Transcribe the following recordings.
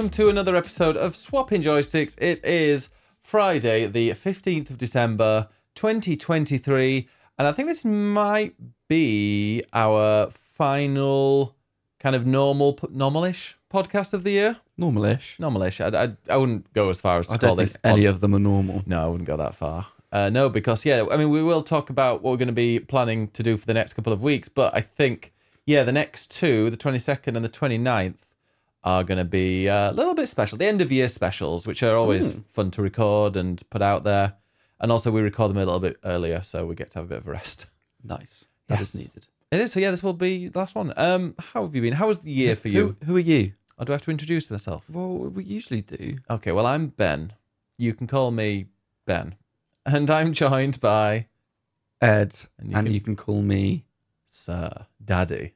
welcome to another episode of Swapping Joysticks. It is Friday, the 15th of December, 2023, and I think this might be our final kind of normal, normalish podcast of the year. Normalish. Normalish. I, I, I wouldn't go as far as to I call this. any pod- of them are normal. no, I wouldn't go that far. Uh, no, because yeah, I mean, we will talk about what we're going to be planning to do for the next couple of weeks, but I think yeah, the next two, the 22nd and the 29th, are going to be uh, a little bit special. The end of year specials, which are always fun to record and put out there, and also we record them a little bit earlier, so we get to have a bit of a rest. Nice. That is Yes. needed. It is so. Yeah, this will be the last one. Um, how have you been? How was the year for you? Who, who are you? Or do I have to introduce myself? Well, we usually do. Okay, well, I'm Ben. You can call me Ben, and I'm joined by Ed, And and you you, can- can... call me Sir Daddy.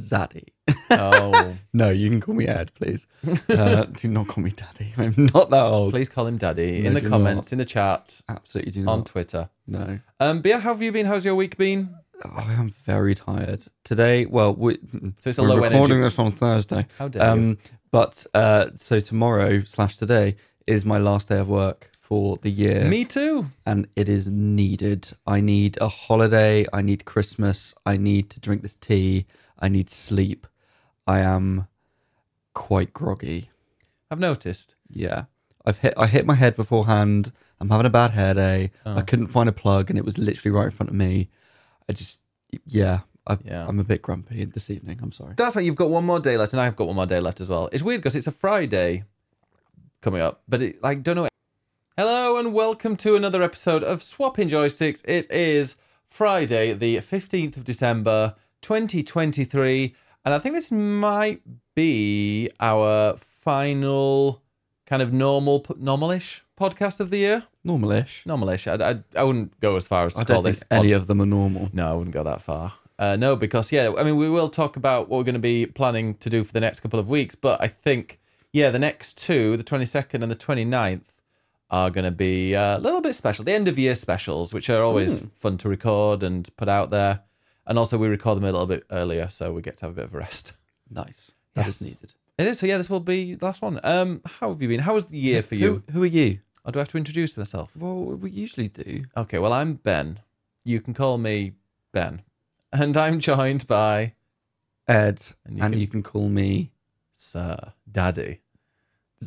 Zaddy. Oh, no, you can call me Ed, please. Uh, do not call me Daddy. I'm not that old. please call him Daddy No, in the do comments, not. in the chat, Absolutely do on not. Twitter. No. Um, but yeah, how have you been? How's your week been? I am very tired. Today, well, we, So it's a we're low recording energy. this on Thursday. How dare you? Um, but uh, so tomorrow slash today is my last day of work for the year. Me too. and it is needed. I need a holiday. I need Christmas. I need to drink this tea. I need sleep. I am quite groggy. I've noticed. Yeah, I've hit. I hit my head beforehand. I'm having a bad hair day. Oh. I couldn't find a plug, and it was literally right in front of me. I just, yeah, I, Yeah. I'm a bit grumpy this evening. I'm sorry. That's why you've got one more day left, and I've got one more day left as well. It's weird because it's a Friday coming up, but it like don't know. Hello and welcome to another episode of Swapping Joysticks. It is Friday, the fifteenth of December, twenty twenty three, and I think this might be our final kind of normal, normalish podcast of the year. Normalish. Normalish. I, I, I wouldn't go as far as to I call don't think this any pod- of them are normal. no, I wouldn't go that far. Uh, no, because yeah, I mean, we will talk about what we're going to be planning to do for the next couple of weeks, but I think yeah, the next two, the 22nd and the 29th, are going to be uh, a little bit special. The end of year specials, which are always fun to record and put out there, and also we record them a little bit earlier, so we get to have a bit of a rest. Nice. That is Yes. needed. It is so. Yeah, this will be the last one. Um, how have you been? How was the year for you? Who, who are you? Or do I have to introduce myself? Well, we usually do. Okay, well, I'm Ben. You can call me Ben. And I'm joined by Ed, And you can... call me Sir Daddy.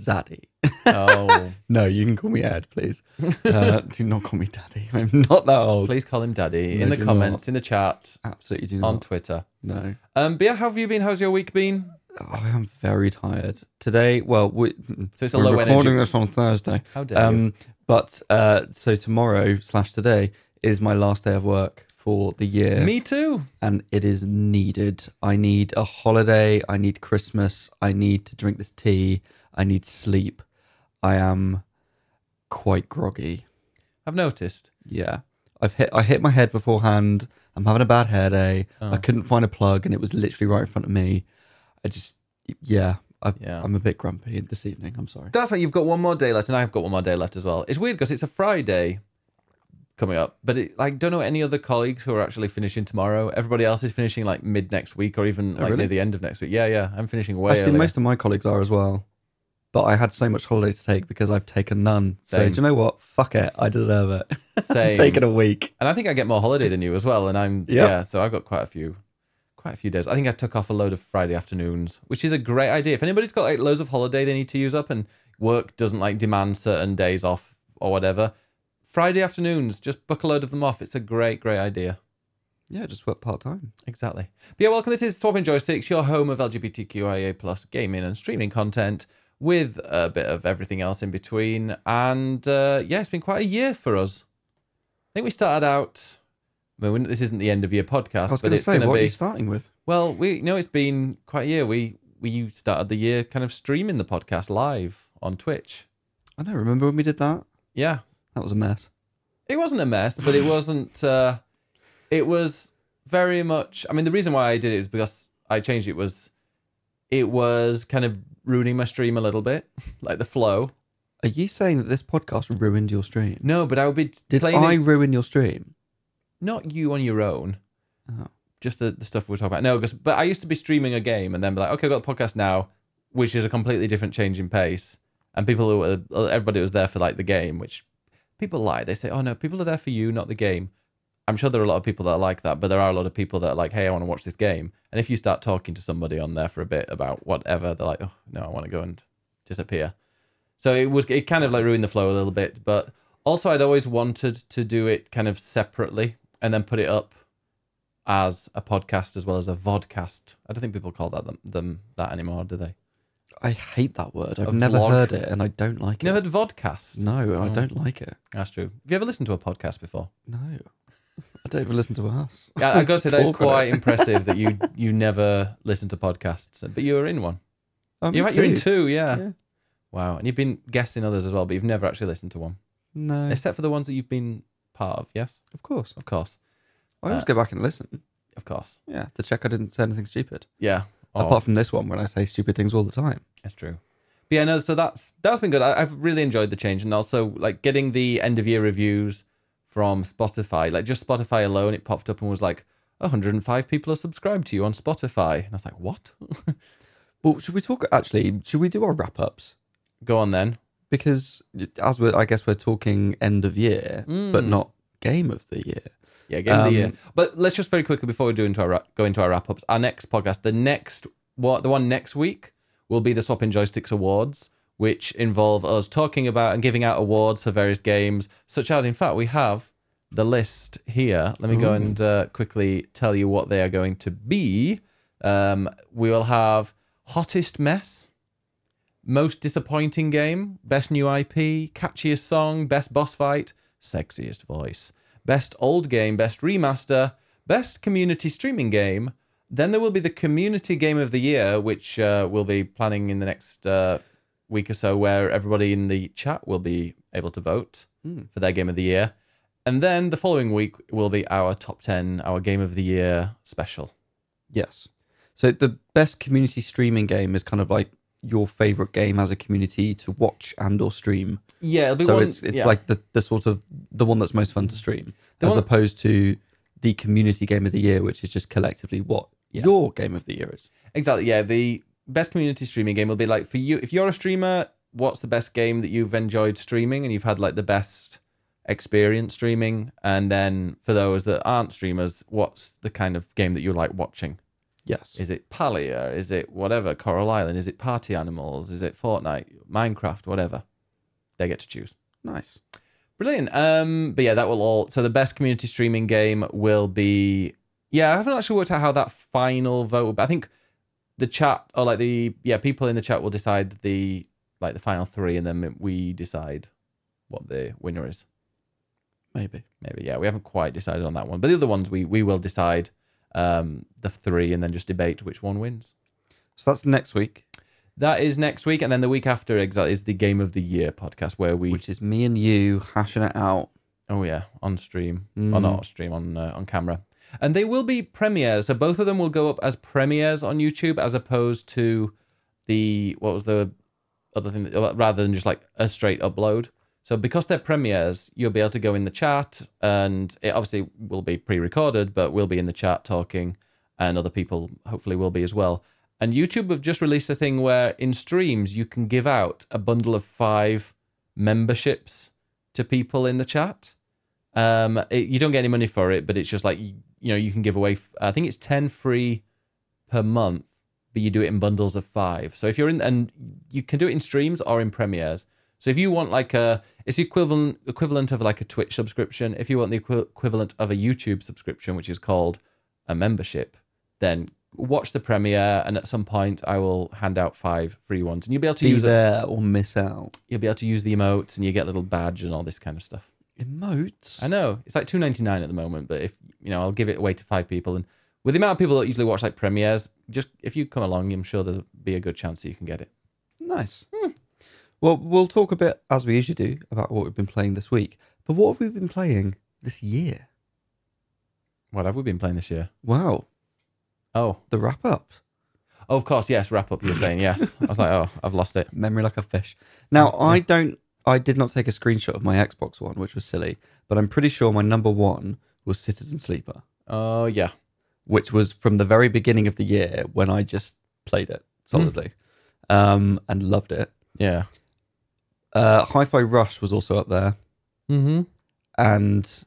Zaddy. Oh, No, you can call me Ed, please. Uh, do not call me Daddy. I'm not that old. please call him Daddy No, in the do comments, in the chat, Absolutely do on. Twitter. no. Um, but yeah, how have you been? How's your week been? I am very tired. Today, well, we, So it's a we're low recording energy. this on Thursday. How dare you? Um, but uh, so tomorrow slash today is my last day of work for the year. Me too. and it is needed. I need a holiday. I need Christmas. I need to drink this tea. I need sleep. I am quite groggy. I've noticed. Yeah, I've hit. I hit my head beforehand. I'm having a bad hair day. Oh. I couldn't find a plug, and it was literally right in front of me. I just, yeah, I, Yeah. I'm a bit grumpy this evening. I'm sorry. That's why you've got one more day left, and I've got one more day left as well. It's weird because it's a Friday coming up, but it, like don't know any other colleagues who are actually finishing tomorrow. Everybody else is finishing like mid next week or even oh, like Oh, really? near the end of next week. Yeah, yeah. I'm finishing way. Actually, earlier. most of my colleagues are as well. But I had so much holiday to take because I've taken none. So do you know what? Fuck it. I deserve it. Same. Taking a week. And I think I get more holiday than you as well. And I'm Yep. yeah, so I've got quite a few, quite a few days. I think I took off a load of Friday afternoons, which is a great idea. If anybody's got like loads of holiday they need to use up and work doesn't like demand certain days off or whatever, Friday afternoons just book a load of them off. It's a great, great idea. Yeah, just work part time. Exactly. But yeah, welcome. This is Swapping Joysticks, your home of LGBTQIA plus gaming and streaming content with a bit of everything else in between. And uh, yeah, it's been quite a year for us. I think we started out. I mean, this isn't the end of year podcast, I was but going to it's say, what are you starting with? Well, we you know it's been quite a year. We we started the year kind of streaming the podcast live on Twitch. I know. Remember when we did that? Yeah, That was a mess. it wasn't a mess, but it wasn't. Uh, it was very much. I mean, the reason why I did it is because I changed it was, it was kind of ruining my stream a little bit, like the flow. Are you saying that this podcast ruined your stream? No, but I would be Did playing I it- ruin your stream? not you on your own. Oh. Just the, the stuff we're talking about. No, because but I used to be streaming a game and then be like, okay, I've got the podcast now. which is a completely different change in pace, and people who were, everybody was there for like the game, which people lie. They say, "Oh no, people are there for you, not the game." I'm sure there are a lot of people that are like that, but there are a lot of people that are like, "Hey, I want to watch this game." And if you start talking to somebody on there for a bit about whatever, they're like, "Oh no, I want to go and disappear." So it was it kind of like ruined the flow a little bit, but also I'd always wanted to do it kind of separately and then put it up as a podcast as well as a vodcast. I don't think people call that them, them that anymore, do they? I hate that word. I've A never vlog. heard it, and I don't like You never it. heard vodcast? No, and I Oh. don't like it. That's true. Have you ever listened to a podcast before? No, I don't even listen to us. Yeah, I gotta say that is quite impressive that you you never listen to podcasts, but you were in one. Oh, You're, right, you're in two, yeah. Yeah. Wow, and you've been guessing others as well, but you've never actually listened to one, No, except for the ones that you've been part of. Yes, of course. of course, I always Uh, go back and listen. of course. Yeah, to check I didn't say anything stupid. Yeah. Oh, Apart from this one, when I say stupid things all the time. That's true. But yeah, no, so that's that's been good. I, I've really enjoyed the change, and also like getting the end of year reviews from Spotify. Like just Spotify alone, it popped up and was like 105 people are subscribed to you on Spotify, and I was like, what? Well, should we talk? Actually, should we do our wrap ups? Go on then. Because as we're, I guess we're talking end of year, but Mm. not game of the year. Yeah, game of the year. Um, But let's just very quickly before we do into our go into our wrap ups. Our next podcast, the next what the one next week will be the Swapping Joysticks Awards, which involve us talking about and giving out awards for various games, such as in fact we have the list here. Let me go Ooh. and uh, quickly tell you what they are going to be. Um, we will have hottest mess, most disappointing game, best new IP, catchiest song, best boss fight, sexiest voice, best old game, best remaster, best community streaming game. Then there will be the community game of the year, which uh, we'll be planning in the next uh, week or so, where everybody in the chat will be able to vote Hmm. for their game of the year. And then the following week will be our top 10, our game of the year special. Yes. So the best community streaming game is kind of like your favorite game as a community to watch and or stream. Yeah, it'll be So one, it's it's yeah. like the, the sort of the one that's most fun to stream, The as one- opposed to the community game of the year, which is just collectively what Yeah. your game of the year is. Exactly. Yeah, the best community streaming game will be like for you. If you're a streamer, what's the best game that you've enjoyed streaming and you've had like the best experience streaming? And then for those that aren't streamers, what's the kind of game that you like watching? Yes. Is it Palia? Is it whatever? Coral Island? Is it Party Animals? Is it Fortnite? Minecraft? Whatever. They get to choose. Nice. Brilliant. Um, but yeah, that will all. So the best community streaming game will be. Yeah, I haven't actually worked out how that final vote. But I think the chat or like the yeah people in the chat will decide the like the final three, and then we decide what the winner is. Maybe. Maybe yeah, we haven't quite decided on that one, but the other ones we we will decide um the three, and then just debate which one wins. So that's next week, That is next week, and then the week after exactly is the game of the year podcast where we which is me and you hashing it out. Oh yeah, on stream or Mm. not on stream on uh, on camera, and they will be premieres. So both of them will go up as premieres on YouTube, as opposed to the what was the other thing, that, rather than just like a straight upload. So because they're premieres, you'll be able to go in the chat, and it obviously will be pre-recorded, but we'll be in the chat talking, and other people hopefully will be as well. And YouTube have just released a thing where in streams you can give out a bundle of five memberships to people in the chat. Um, it, you don't get any money for it, but it's just like you, know you can give away. I think it's ten free per month, but you do it in bundles of five. So if you're in, and you can do it in streams or in premieres. So if you want like a, it's the equivalent equivalent of like a Twitch subscription. If you want the equivalent of a YouTube subscription, which is called a membership, then watch the premiere, and at some point I will hand out five free ones, and you'll be able to Be use there or miss out. You'll be able to use the emotes, and you get a little badge and all this kind of stuff. Emotes. I know it's like two ninety nine at the moment, but if you know, I'll give it away to five people, and with the amount of people that usually watch like premieres, just if you come along, I'm sure there'll be a good chance that you can get it. Nice. Hmm. Well, we'll talk a bit as we usually do about what we've been playing this week. But what have we been playing this year? What have we been playing this year? Wow, Oh, the wrap up. oh of course, yes. Wrap up. You're saying yes. I was like, oh, I've lost it. Memory like a fish. Now, I don't. I did not take a screenshot of my Xbox One, which was silly, but I'm pretty sure my number one was Citizen Sleeper, Oh yeah, which was from the very beginning of the year when I just played it solidly. um, and loved it. Yeah. Uh, Hi-Fi Rush was also up there, Mm-hmm. and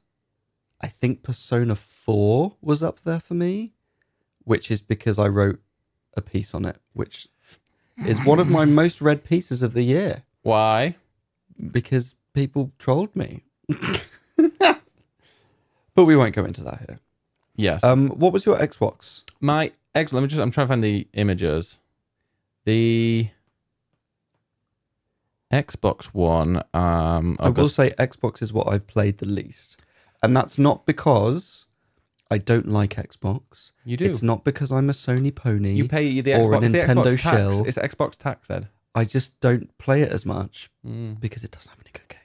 I think Persona Four was up there for me, which is because I wrote a piece on it, which is one of my most read pieces of the year Why? because people trolled me. but we won't go into that here. Yes. Um, what was your Xbox? My X. Let me just. I'm trying to find the images. The Xbox One. Um. I will say Xbox is what I've played the least, and that's not because I don't like Xbox. you do. It's not because I'm a Sony pony. you pay the or a Xbox. the Xbox shell. Tax. It's Xbox tax, Ed. I just don't play it as much Mm. because it doesn't have any good games.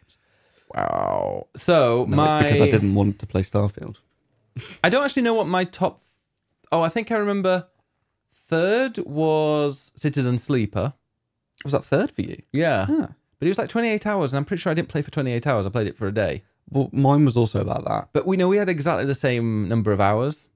Wow. So No, my. it's because I didn't want to play Starfield. I don't actually know what my top. Oh, I think I remember. Third was Citizen Sleeper. Was that third for you? Yeah. Huh. But it was like 28 hours, and I'm pretty sure I didn't play for 28 hours. I played it for a day. Well, mine was also about that. But we know we had exactly the same number of hours.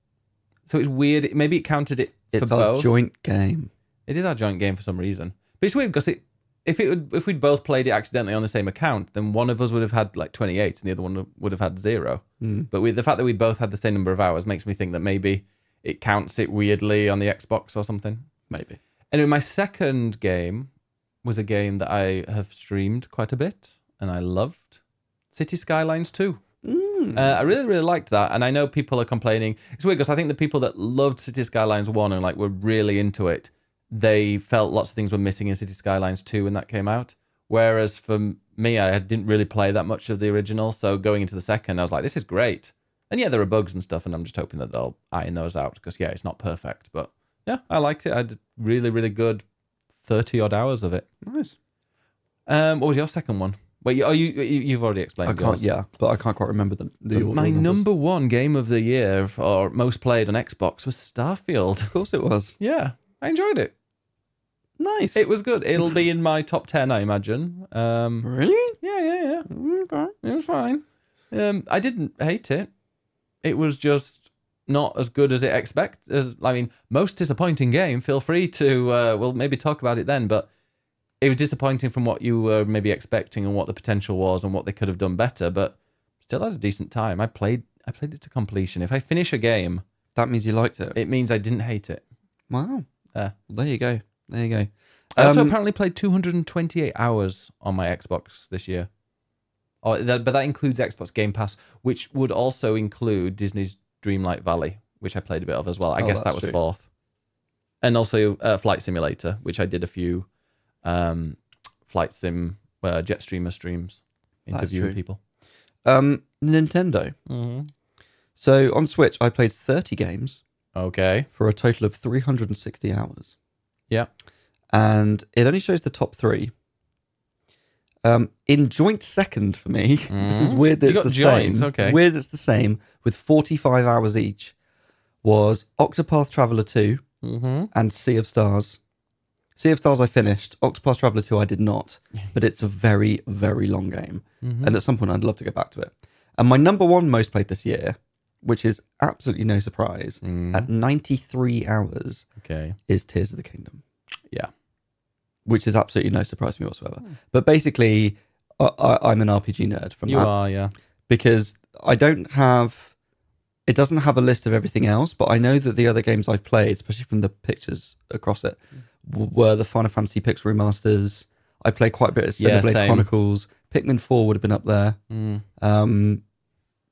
So it's weird. Maybe it counted it It's for our both. joint game. It is our joint game for some reason. But it's weird because it, if it would, if we'd both played it accidentally on the same account, then one of us would have had like 28 and the other one would have had zero. Mm. But we, the fact that we both had the same number of hours makes me think that maybe it counts it weirdly on the Xbox or something. Maybe. Anyway, my second game was a game that I have streamed quite a bit and I loved City Skylines 2. Mm. Uh, I really, really liked that, and I know people are complaining. It's weird because I think the people that loved City Skylines One and like were really into it, they felt lots of things were missing in City Skylines Two when that came out. Whereas for me, I didn't really play that much of the original, so going into the second, I was like, "This is great." And yeah, there are bugs and stuff, and I'm just hoping that they'll iron those out because yeah, it's not perfect, but yeah, I liked it. I had really, really good thirty odd hours of it. nice. Um, what was your second one? Wait, you, oh, you you- you've already explained. I can't. yours. Yeah, but I can't quite remember the. the my numbers. number one game of the year or most played on Xbox was Starfield. Of course, it was. Yeah, I enjoyed it. Nice. It was good. It'll be in my top ten, I imagine. Um, really yeah, yeah, yeah. okay. It was fine. Um, I didn't hate it. It was just not as good as it expect. As I mean, most disappointing game. Feel free to. Uh, we'll maybe talk about it then. But it was disappointing from what you were maybe expecting and what the potential was and what they could have done better. But still had a decent time. I played. I played it to completion. If I finish a game, That means you liked it. it means I didn't hate it. Wow. Uh, Well, there you go. There you go. I also Um, apparently played 228 hours on my Xbox this year. Oh, that, but that includes Xbox Game Pass, which would also include Disney's Dreamlight Valley, which I played a bit of as well. I Oh, guess that was true. fourth. And also uh, Flight Simulator, which I did a few um, Flight Sim uh, Jetstreamer streams, interviewing people. Um, Nintendo. Mm-hmm. So on Switch, I played 30 games Okay. for a total of 360 hours. Yeah. And it only shows the top three. Um, in joint second for me, this is Mhm. weird that You it's the joint, same. okay. Weird it's the same with 45 hours each. Was Octopath Traveler 2 Mm-hmm. and Sea of Stars. Sea of Stars I finished. Octopath Traveler 2 I did not, but it's a very, very long game. Mm-hmm. And at some point I'd love to go back to it. And my number one most played this year, which is absolutely no surprise, Mm, at 93 hours okay. is Tears of the Kingdom. Yeah. Which is absolutely no surprise to me whatsoever. But basically, I, I, I'm an RPG nerd from You that are, yeah. because I don't have. It doesn't have a list of everything else, but I know that the other games I've played, especially from the pictures across it, w- were the Final Fantasy Pixel remasters. I played quite a bit of Yeah, Xenoblade same. Chronicles. Pikmin 4 would have been up there. Mm. Um,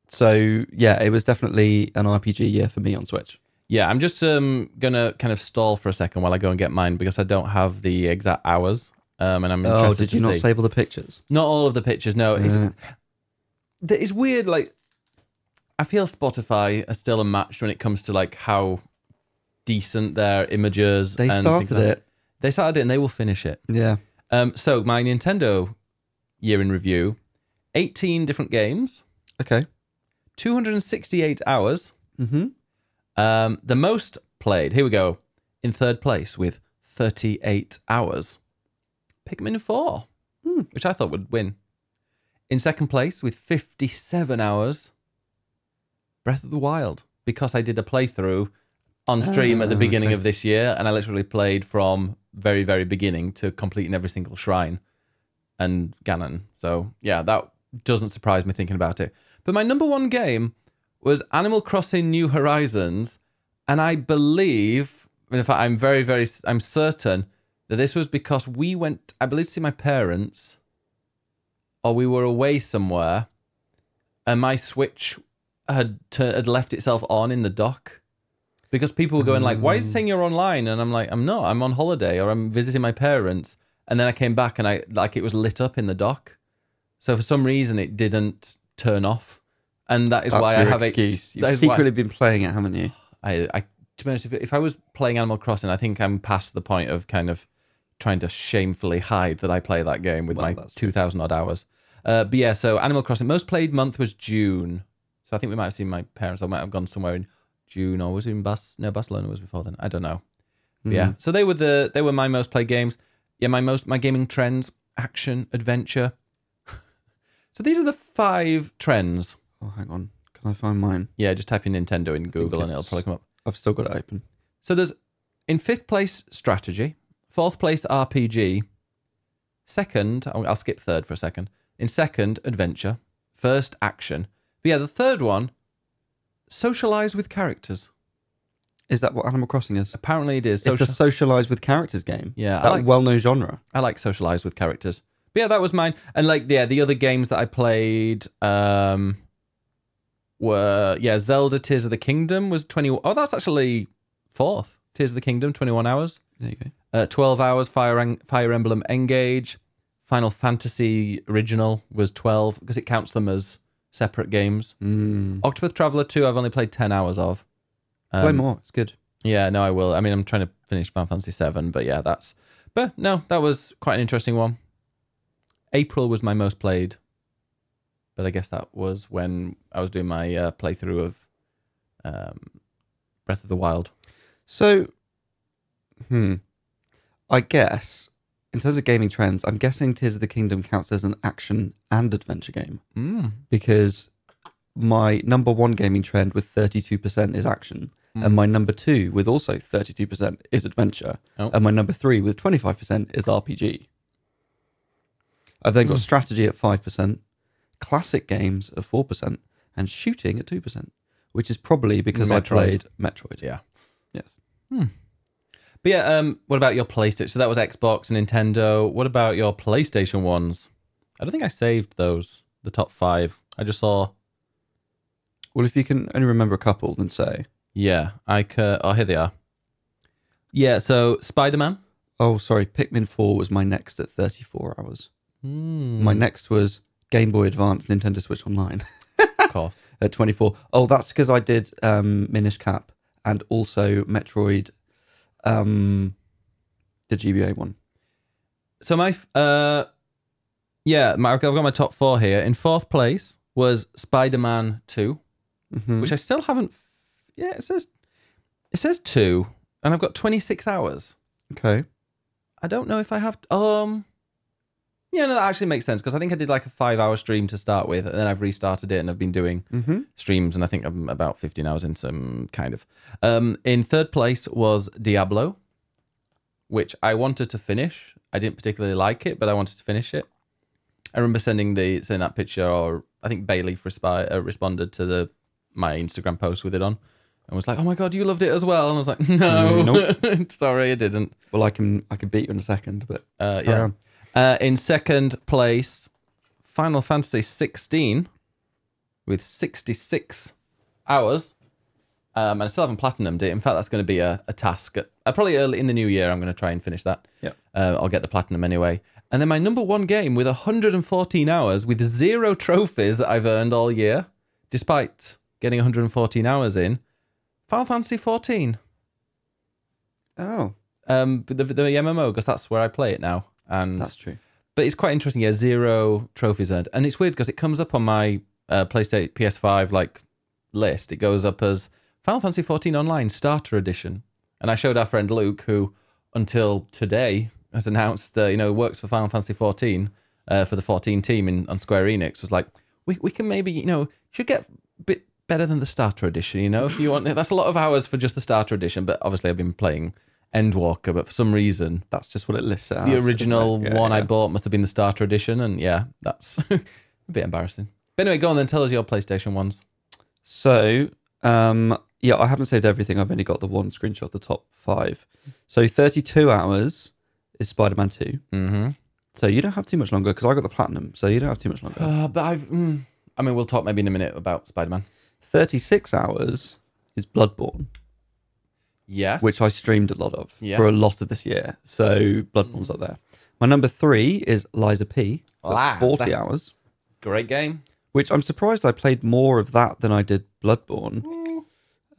so yeah, it was definitely an RPG year for me on Switch. Yeah, I'm just um gonna kind of stall for a second while I go and get mine because I don't have the exact hours. Um, and I'm Oh, did you not see. save all the pictures? Not all of the pictures. No, it's Uh, it's weird. Like, I feel Spotify are still unmatched when it comes to like how decent their images. they started like- it. They started it, and they will finish it. Yeah. Um, so my Nintendo year in review: 18 different games, Okay. 268 hours. Mm-hmm. Um, the most played, here we go, in third place with 38 hours. Pikmin 4, Hmm. which I thought would win. In second place with 57 hours, Breath of the Wild, because I did a playthrough on stream at the Ah, beginning okay. of this year and I literally played from very very beginning to completing every single shrine and Ganon. So yeah, that doesn't surprise me thinking about it. But my number one game was Animal Crossing New Horizons, and I believe, in fact, I'm very very I'm certain that this was because we went, I believe, to see my parents, or we were away somewhere, and my Switch had tu- had left itself on in the dock because people were going like, "Why is you hmm. saying you're online?" And I'm like, "I'm not. I'm on holiday or I'm visiting my parents." And then I came back and I like it was lit up in the dock, so for some reason it didn't turn off, and that is That's why I have excuse. ex- You've that is why- secretly been playing it, haven't you? I, I to be honest, if, if I was playing Animal Crossing, I think I'm past the point of kind of trying to shamefully hide that I play that game with Well, my 2,000 odd hours. Uh, but yeah, so Animal Crossing, most played month was June. So I think we might have seen my parents, or might have gone somewhere in June, or was it in Bas? No, Barcelona was before then. I don't know. But yeah, so they were the they were my most played games. Yeah, my most my gaming trends: action, adventure. so these are the five trends. Oh, hang on. Can I find mine? Yeah, just type in Nintendo in Google and it'll probably come up. I've still got it open. So there's in fifth place strategy, fourth place RPG, second I'll, I'll skip third for a second. In second adventure, first action. But yeah, the third one, socialize with characters. Is that what Animal Crossing is? Apparently it is. It's a socialize with characters game. Yeah, I that like- well-known genre. I like socialize with characters. But yeah, that was mine. And like yeah, the other games that I played um were yeah, Zelda Tears of the Kingdom was 20 Oh, that's actually fourth. Tears of the Kingdom 21 hours. There you go. Uh, 12 hours Fire, Em- Fire Emblem Engage. Final Fantasy Original was 12 because it counts them as separate games. Mm. Octopath Traveler 2 I've only played 10 hours of. Um, Play more. It's good. Yeah, no, I will. I mean, I'm trying to finish Final Fantasy 7, but yeah, that's. But no, that was quite an interesting one. April was my most played, but I guess that was when I was doing my uh, playthrough of um, Breath of the Wild. So, hmm. I guess in terms of gaming trends, I'm guessing Tears of the Kingdom counts as an action and adventure game Mm. because my number one gaming trend with 32% is action, Mm. and my number two with also 32% is adventure, Oh. and my number three with 25% is RPG. I've then got Hmm. strategy at 5%, classic games at 4%, and shooting at 2%, which is probably because I Metroid. played Metroid. Yeah. Yes. But yeah, um, what about your PlayStation? So that was Xbox and Nintendo. What about your PlayStation ones? I don't think I saved those, the top five. I just saw, Well, if you can only remember a couple, then say. yeah, I could, oh, here they are. Yeah, so Spider Man. Oh, sorry. Pikmin 4 was my next at 34 hours. Mm, My next was Game Boy Advance Nintendo Switch Online of course. at 24. Oh, that's because I did um, Minish Cap and also Metroid, um, the GBA one. So my uh yeah, my, I've got my top four here. In fourth place was Spider-Man 2, Mhm. which I still haven't Yeah, it says it says 2 and I've got 26 hours. okay. I don't know if I have um Yeah, no, that actually makes sense because I think I did like a 5-hour stream to start with and then I've restarted it and I've been doing Mm-hmm. streams and I think I'm about 15 hours in some kind of. Um, in third place was Diablo, which I wanted to finish. I didn't particularly like it, but I wanted to finish it. I remember sending the sending that picture, or I think Bailey respi- uh, responded to the my Instagram post with it on, and was like, "Oh my god, you loved it as well." And I was like, "No, sorry, I didn't." Well, I can I can beat you in a second, but Uh, yeah. on. Uh, in second place, Final Fantasy 16 with 66 hours. Um, and I still haven't platinumed it. In fact, that's going to be a, a task. Uh, probably early in the new year, I'm going to try and finish that. Yeah. Uh, I'll get the platinum anyway. And then my number one game with 114 hours with zero trophies that I've earned all year, despite getting 114 hours in, Final Fantasy 14. Oh, Um, the, the MMO, because that's where I play it now. And that's true. but it's quite interesting. Yeah, zero trophies earned, and it's weird because it comes up on my uh, PlayStation PS5 like list. It goes up as Final Fantasy 14 Online Starter Edition, and I showed our friend Luke, who until today has announced, uh, you know, works for Final Fantasy 14 uh, for the 14 team in on Square Enix. Was like, we we can maybe you know should get a bit better than the Starter Edition. You know, if you want, that's a lot of hours for just the Starter Edition. But obviously, I've been playing Endwalker, but for some reason, That's just what it lists as. the original? Yeah, one I bought must have been the starter edition, and yeah, that's a bit embarrassing. But anyway, go on then. Tell us your PlayStation ones. So, um, yeah, I haven't saved everything. I've only got the one screenshot of the top five. So, 32 hours is Spider Man 2. Mm-hmm. So, you don't have too much longer because I got the platinum. So, you don't have too much longer. Uh, but I've, mm, I mean, we'll talk maybe in a minute about Spider Man. 36 hours is Bloodborne, Yes. which I streamed a lot of Yeah. for a lot of this year. So, Bloodborne's up there. My number three is Lies of P. Liza. 40 hours, great game. which I'm surprised I played more of that than I did Bloodborne.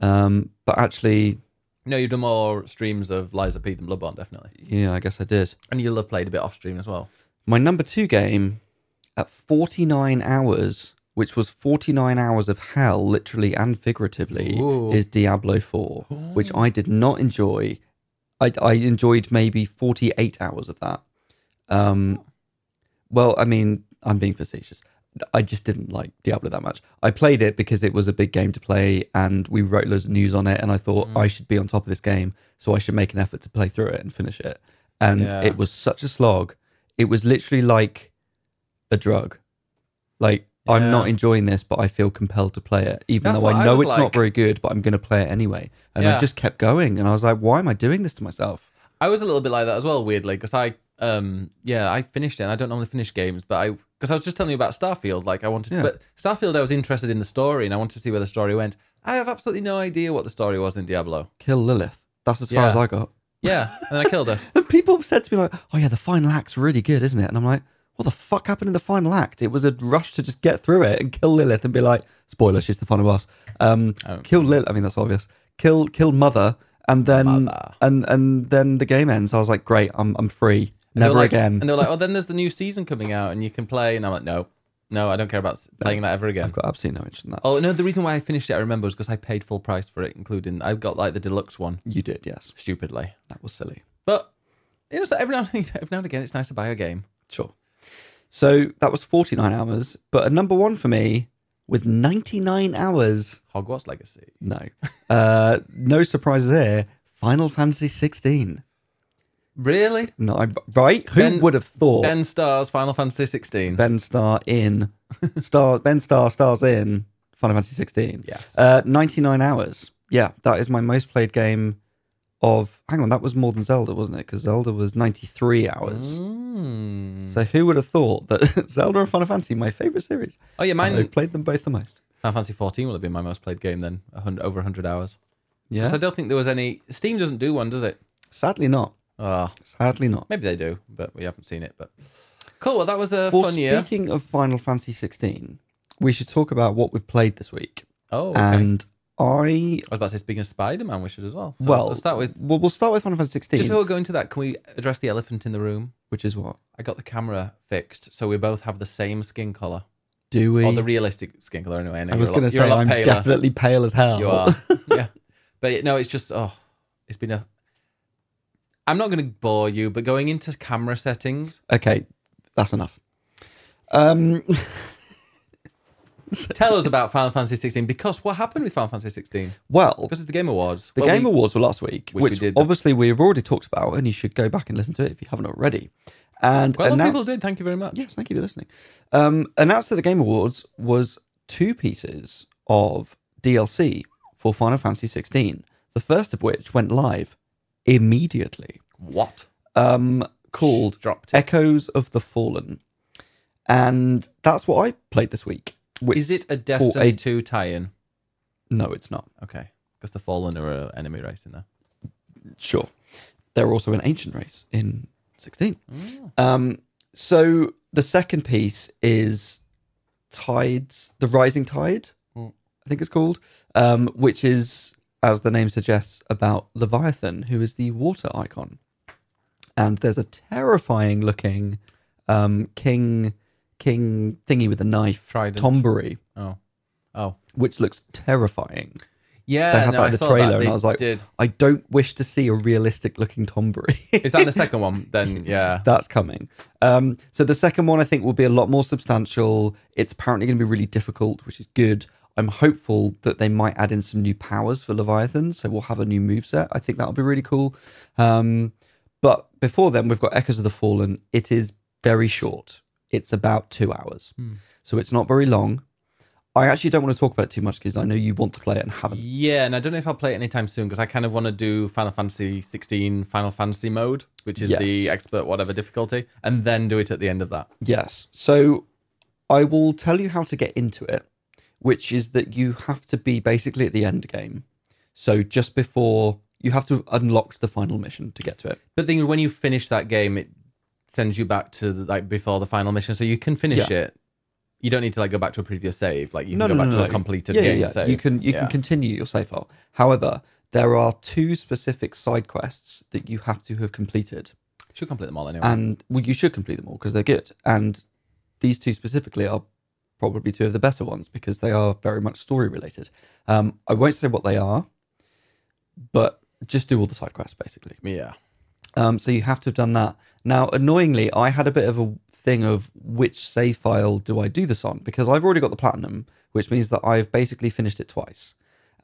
Um, but actually, No, you've done more streams of Lies of P than Bloodborne, definitely, yeah, I guess I did. and you'll have played a bit off stream as well. My number two game at 49 hours, which was 49 hours of hell, literally and figuratively, Ooh. is Diablo 4, which I did not enjoy. I, I enjoyed maybe 48 hours of that. Um, well, I mean, I'm being facetious. I just didn't like Diablo that much. I played it because it was a big game to play and we wrote loads of news on it. And I thought I should be on top of this game. So I should make an effort to play through it and finish it. And Yeah. it was such a slog. It was literally like a drug. Like, I'm not enjoying this, but I feel compelled to play it, even That's though I I know was it's like. not very good, but I'm going to play it anyway. And I just kept going. And I was like, why am I doing this to myself? I was a little bit like that as well, weirdly, because I, um, yeah, I finished it. and I don't normally finish games, but I, because I was just telling you about Starfield, like I wanted, Yeah. but Starfield, I was interested in the story and I wanted to see where the story went. I have absolutely no idea what the story was in Diablo. Kill Lilith. That's as far Yeah. as I got. Yeah, and I killed her. And people have said to me like, "Oh yeah, the final act's really good, isn't it?" And I'm like, "What the fuck happened in the final act? It was a rush to just get through it and kill Lilith and be like, spoiler, she's the final boss. Um, Oh. kill Lilith. I mean, that's obvious. Kill, kill Mother, and then Mother. and and then the game ends. I was like, great, I'm I'm free. And Never like- again. And they're like, oh, then there's the new season coming out and you can play. And I'm like, no, no, I don't care about playing that ever again. I've got absolutely no interest in that. Oh no, the reason why I finished it, I remember, was because I paid full price for it, including I've got like the deluxe one, you did, yes. stupidly. That was silly. But you know, so every now and every now and again, it's nice to buy a game. Sure. So that was 49 hours, but a number one for me with 99 hours. Hogwarts Legacy. No, uh, no surprises here. Final Fantasy 16. Really? No, I'm, right? Who Ben- would have thought Ben Stars Final Fantasy 16. Ben Starr in Star Ben Starr stars in Final Fantasy 16? Yes. Uh, 99 hours. Yeah, that is my most played game of. Hang on, that was more than Zelda, wasn't it? Because Zelda was 93 hours. Mm. So who would have thought that Zelda and Final Fantasy, my favorite series, Oh yeah, mine. I've played them both the most. Final Fantasy 14 will have been my most played game then, a hundred, over 100 hours. Yeah, So I don't think there was any. Steam doesn't do one, does it? sadly not. Oh, Sadly not. maybe they do, but we haven't seen it. But cool. Well, that was a Well, fun year. speaking of Final Fantasy 16, we should talk about what we've played this week. Oh, okay. And I I was about to say, speaking of Spider Man, we should as well. So well, let's start with. well, we'll start with Final Fantasy 16, Just before we go into that, can we address the elephant in the room? which is what I got the camera fixed, so we both have the same skin color, do we? or the realistic skin color. Anyway, I, I was going to say I'm paler. definitely pale as hell. You are, yeah. But no, it's just oh, it's been a. I'm not going to bore you, but going into camera settings, okay, that's enough. Um, tell us about Final Fantasy 16 because what happened with Final Fantasy 16? well, Because it's the Game Awards. the Well, Game we- Awards were last week, Which we which, did. obviously we've already talked about, and you should go back and listen to it if you haven't already. And Quite a lot of announced- people did. Thank you very much. Yes, thank you for listening. Um, announced at the Game Awards was two pieces of DLC for Final Fantasy 16. The first of which went live immediately, What? um, called Dropped. Echoes of the Fallen, and that's what I played this week. Which, Is it a Destiny a- 2 tie-in? no, it's not. Okay, because the Fallen are an enemy race in there. Sure, they're also an ancient race in 16. Um, so the second piece is Tides, the Rising Tide, Mm. I think it's called, um, which is, as the name suggests, about Leviathan, who is the water Eikon. And there's a terrifying looking um, king king thingy with a knife, Trident. Tonberry, Oh, oh, which looks terrifying. yeah. They had no, that I in the saw trailer, that. and I was like, did. I don't wish to see a realistic looking Tonberry. Is that in the second one? Then yeah. That's coming. Um, so the second one I think will be a lot more substantial. It's apparently going to be really difficult, which is good. I'm hopeful that they might add in some new powers for Leviathan, so we'll have a new moveset. I think that'll be really cool. Um, but before then, we've got Echoes of the Fallen. It is very short. It's about two hours, hmm. so it's not very long. I actually don't want to talk about it too much because I know you want to play it and haven't. Yeah, and I don't know if I'll play it anytime soon because I kind of want to do Final Fantasy 16 Final Fantasy mode, which is the expert whatever difficulty, and then do it at the end of that. Yes. So I will tell you how to get into it, which is that you have to be basically at the end game. So just before you have to unlock the final mission to get to it. But then when you finish that game, it sends you back to the, like before the final mission, so you can finish Yeah. it. You don't need to like go back to a previous save. Like you can No, go no, back no, to no. a completed yeah, game yeah, yeah. save. You can you Yeah. can continue your save file. However, there are two specific side quests that you have to have completed. should complete them all anyway. And well, you should complete them all because they're good. And these two specifically are probably two of the better ones because they are very much story related. Um, I won't say what they are, but just do all the side quests basically. yeah. Um, so you have to have done that. Now, annoyingly, I had a bit of a thing of which save file do I do this on because I've already got the platinum, which means that I've basically finished it twice.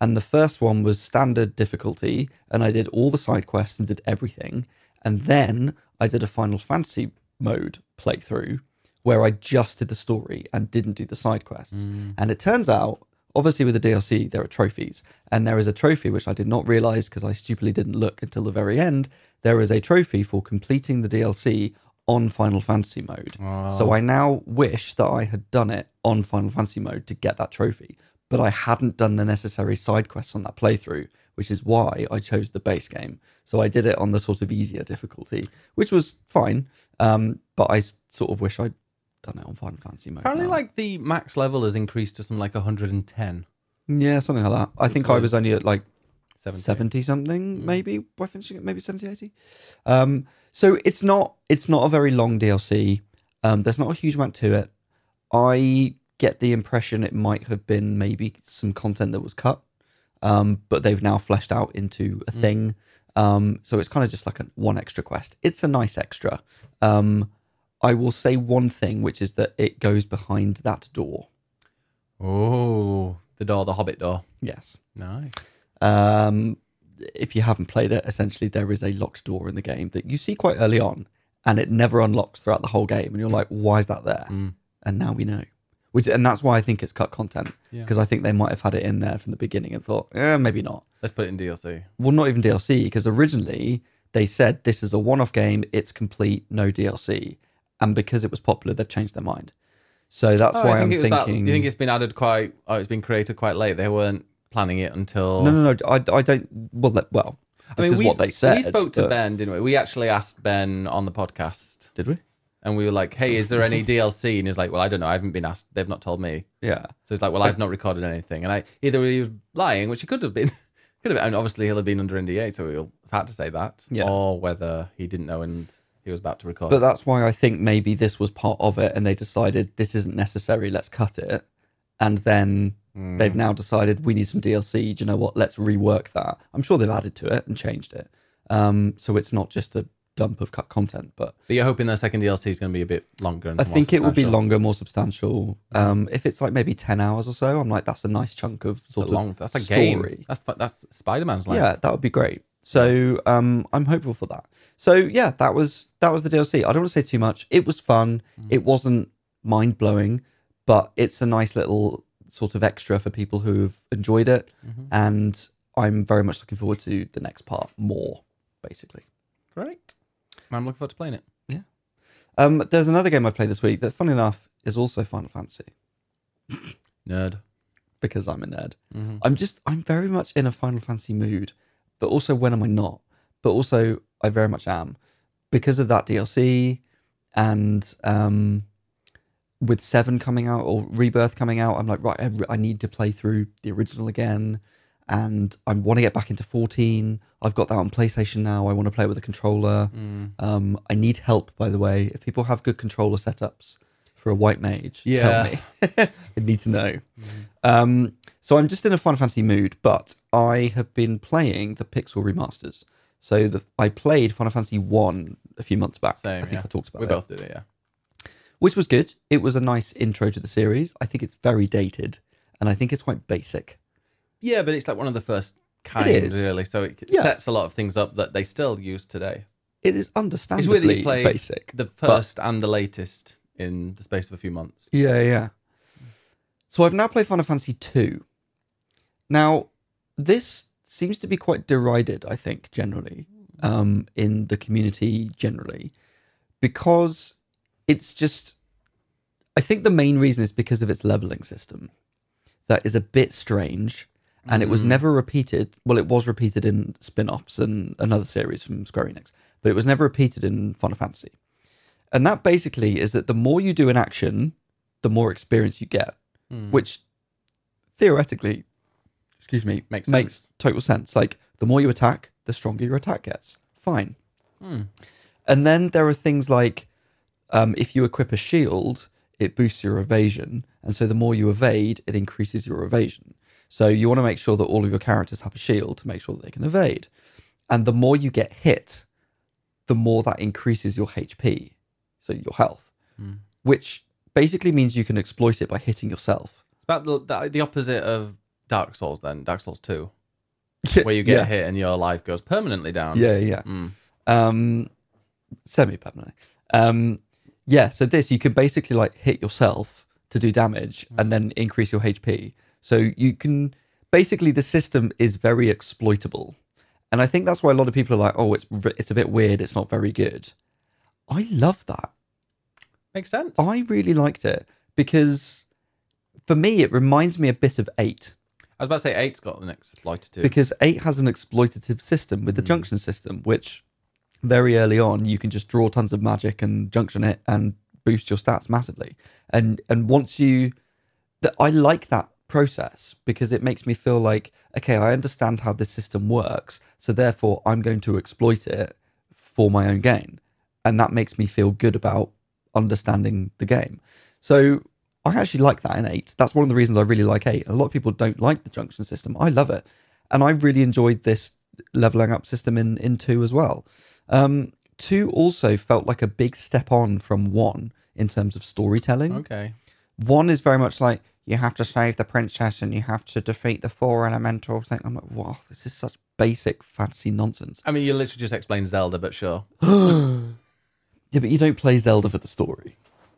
And the first one was standard difficulty, and I did all the side quests and did everything. And then I did a Final Fantasy mode playthrough where I just did the story and didn't do the side quests. And it turns out, obviously, with the DLC, there are trophies. And there is a trophy which I did not realize because I stupidly didn't look until the very end. There is a trophy for completing the DLC on Final Fantasy mode. So I now wish that I had done it on Final Fantasy mode to get that trophy, but I hadn't done the necessary side quests on that playthrough, which is why I chose the base game. So I did it on the sort of easier difficulty, which was fine. Um, but I sort of wish I'd done it on Final Fantasy mode. Apparently, now. like the max level has increased to something like 110. yeah, something like that. I think I was only at like 70. 70 something maybe by finishing it maybe 70 80 um so it's not it's not a very long dlc um there's not a huge amount to it i get the impression it might have been maybe some content that was cut um but they've now fleshed out into a thing um so it's kind of just like a one extra quest it's a nice extra um i will say one thing which is that it goes behind that door Oh, the door, the Hobbit door. yes Nice. Um, if you haven't played it, essentially there is a locked door in the game that you see quite early on, and it never unlocks throughout the whole game. And you're like, why is that there? Mm. And now we know. Which and that's why I think it's cut content Yeah. because I think they might have had it in there from the beginning and thought, eh, maybe not. Let's put it in DLC. Well, not even DLC because originally they said this is a one-off game, it's complete, no DLC, and because it was popular, they've changed their mind. So that's Oh, why I think I'm it was that- thinking. you think it's been added quite? Oh, it's been created quite late. They weren't planning it until. no, no, no. I, I don't. Well, that- well. This is we, what they said. We spoke to but- Ben, didn't we? We actually asked Ben on the podcast, Did we? and we were like, "Hey, is there any DLC?" And he's like, "Well, I don't know. I haven't been asked. They've not told me." Yeah. So he's like, "Well, I've not recorded anything." And I either he was lying, which he could have been, could have, and obviously he'll have been under NDA, so he'll have had to say that, Yeah. or whether he didn't know and he was about to record. But that's why I think maybe this was part of it, and they decided this isn't necessary. Let's cut it, and then Hmm. they've now decided we need some DLC. Do you know what? Let's rework that. I'm sure they've added to it and changed it, um, so it's not just a dump of cut content. But But you're hoping the second DLC is going to be a bit longer and I think it will be longer, more substantial. Um, if it's like maybe ten hours or so, I'm like that's a nice chunk of sort long. of That's a story. game. That's that's Spider Man's like. Yeah, that would be great. So um, I'm hopeful for that. So yeah, that was that was the DLC. I don't want to say too much. It was fun. It wasn't mind blowing, but it's a nice little sort of extra for people who've enjoyed it, and I'm very much looking forward to the next part more. Basically, Great. I'm looking forward to playing it. Yeah. Um, there's another game I played this week that, fun enough, is also Final Fantasy Nerd. because I'm a nerd. Mhm. I'm just I'm very much in a Final Fantasy mood, but also when am I not? But also I very much am because of that DLC and um with 7 coming out or Rebirth coming out, I'm like right I, I need to play through the original again and I want to get back into 14. I've got that on PlayStation now. I want to play it with a controller. Mm. Um I need help by the way. If people have good controller setups for a white mage, Yeah. tell me. I need to know. Um, so I'm just in a Final Fantasy mood, but I have been playing the Pixel remasters. So the I played Final Fantasy One a few months back. Same, I think yeah. I talked about We it, both did it, yeah. which was good. It was a nice intro to the series. I think it's very dated and I think it's quite basic. Yeah, but it's like one of the first kinds, is. really. So it Yeah. sets a lot of things up that they still use today. It is. It's understandably you played basic. the first and the latest in the space of a few months. Yeah, yeah. So I've now played Final Fantasy II. Now, this seems to be quite derided, I think, generally, um, in the community generally, because it's just. I think the main reason is because of its leveling system. That is a bit strange, and it was never repeated. Well, it was repeated in spin offs and another series from Square Enix, but it was never repeated in Final Fantasy. And that basically is that the more you do an action, the more experience you get, which theoretically, excuse me, Makes makes sense. total sense. Like the more you attack, the stronger your attack gets. Fine. Hmm. And then there are things like um, if you equip a shield, it boosts your evasion. And so the more you evade, it increases your evasion. So you want to make sure that all of your characters have a shield to make sure that they can evade. And the more you get hit, the more that increases your HP, so your health, which basically means you can exploit it by hitting yourself. It's about the, the, the opposite of Dark Souls, then Dark Souls 2, where you get Yes. hit and your life goes permanently down. Yeah, yeah. Mm. Um, semi permanently. Um, yeah. So this you can basically like hit yourself to do damage and then increase your HP. So you can basically the system is very exploitable, and I think that's why a lot of people are like, oh, it's it's a bit weird. It's not very good. I love that. Makes sense. I really liked it because for me it reminds me a bit of eight I was about to say 8's got an exploiter too. because eight has an exploitative system with the hmm. junction system, which very early on you can just draw tons of magic and junction it and boost your stats massively. And and once you that I like that process because it makes me feel like okay, I understand how this system works, so therefore I'm going to exploit it for my own gain. And that makes me feel good about understanding the game. So I actually like that in eight. That's one of the reasons I really like eight. A lot of people don't like the junction system. I love it, and I really enjoyed this leveling up system in in two as well. Um, two also felt like a big step on from one in terms of storytelling. okay. One is very much like you have to save the princess and you have to defeat the four elemental thing. I'm like, wow, this is such basic fantasy nonsense. I mean, you literally just explained Zelda, but sure. Yeah, but you don't play Zelda for the story.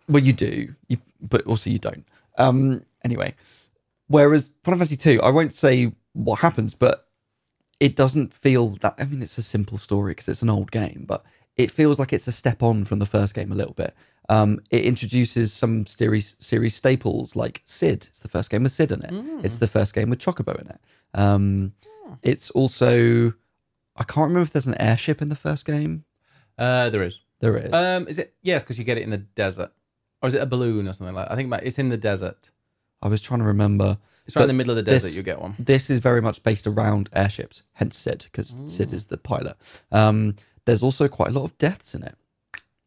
Well, you do, you, but also you don't. Um, anyway, whereas Final Fantasy Two, I won't say what happens, but it doesn't feel that. I mean, it's a simple story because it's an old game, but it feels like it's a step on from the first game a little bit. Um, it introduces some series series staples like Cid. It's the first game with Cid in it. It's the first game with Chocobo in it. Um, It's also I can't remember if there's an airship in the first game. Uh, there is. There is. Um, is it? Yes, because you get it in the desert. Or is it a balloon or something like that? I think it's in the desert. I was trying to remember. It's right in the middle of the desert, this- you get one. This is very much based around airships, hence Cid, because Cid is the pilot. Um, there's also quite a lot of deaths in it.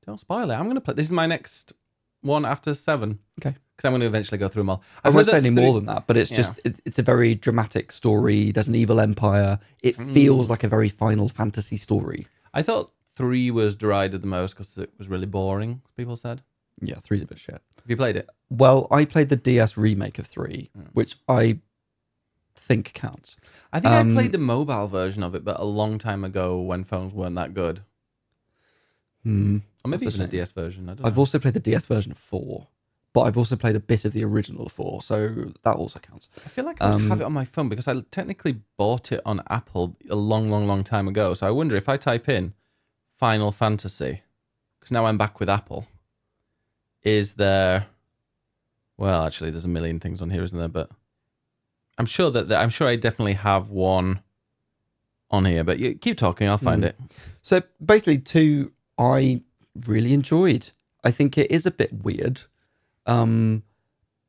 Don't spoil it. I'm going to play. This is my next one after seven. Okay. Because I'm going to eventually go through them all. I I've won't say any more than that, but it's just it, it's a very dramatic story. There's an evil empire. It feels like a very Final Fantasy story. I thought three was derided the most because it was really boring. People said. Yeah, three's a bit shit. Have you played it? Well, I played the DS remake of three, which I think counts. I think Um, I played the mobile version of it, but a long time ago when phones weren't that good. Hmm. Or maybe That's a even a shame. DS version. I don't I've know. also played the DS version of four, but I've also played a bit of the original four, so that also counts. I feel like I would um, have it on my phone because I technically bought it on Apple a long, long, long time ago. So I wonder if I type in Final Fantasy, because now I'm back with Apple. Is there? Well, actually, there's a million things on here, isn't there? But I'm sure that I'm sure I definitely have one on here. But you keep talking, I'll find Mm. it. So basically, two I really enjoyed. I think it is a bit weird, um,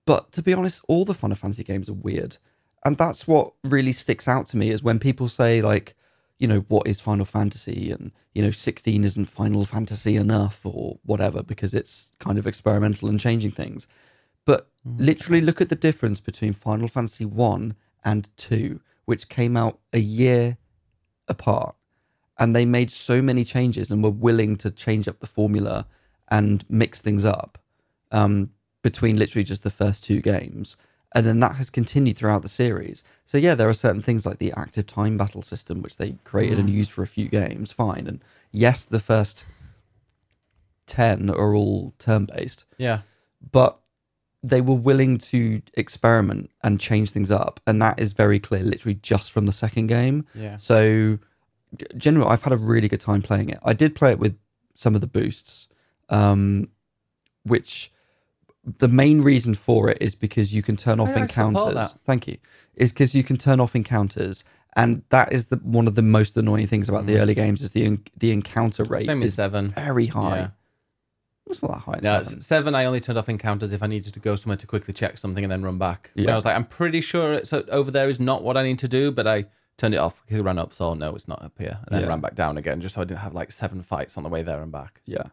but to be honest, all the Final Fantasy games are weird, and that's what really sticks out to me is when people say like, you know, what is Final Fantasy, and you know, sixteen isn't Final Fantasy enough, or whatever, because it's kind of experimental and changing things. But literally, look at the difference between Final Fantasy one and two, which came out a year apart and they made so many changes and were willing to change up the formula and mix things up um, between literally just the first two games. And then that has continued throughout the series. So yeah, there are certain things like the active time battle system, which they created and used for a few games, fine. And yes, the first ten are all turn based, Yeah. but they were willing to experiment and change things up, and that is very clear, literally just from the second game. Yeah. So, generally, I've had a really good time playing it. I did play it with some of the boosts, um, which the main reason for it is because you can turn off I- encounters. Thank you. Is because you can turn off encounters, and that is the one of the most annoying things about the early games is the the encounter rate Mm. Same is seven. very high. Yeah. It's not that high. No, seven. seven. I only turned off encounters if I needed to go somewhere to quickly check something and then run back. Yeah. I was like, I'm pretty sure it's uh, over there is not what I need to do, but I turned it off. He ran up, saw no, it's not up here, and then Yeah. ran back down again, just so I didn't have like seven fights on the way there and back. Yeah.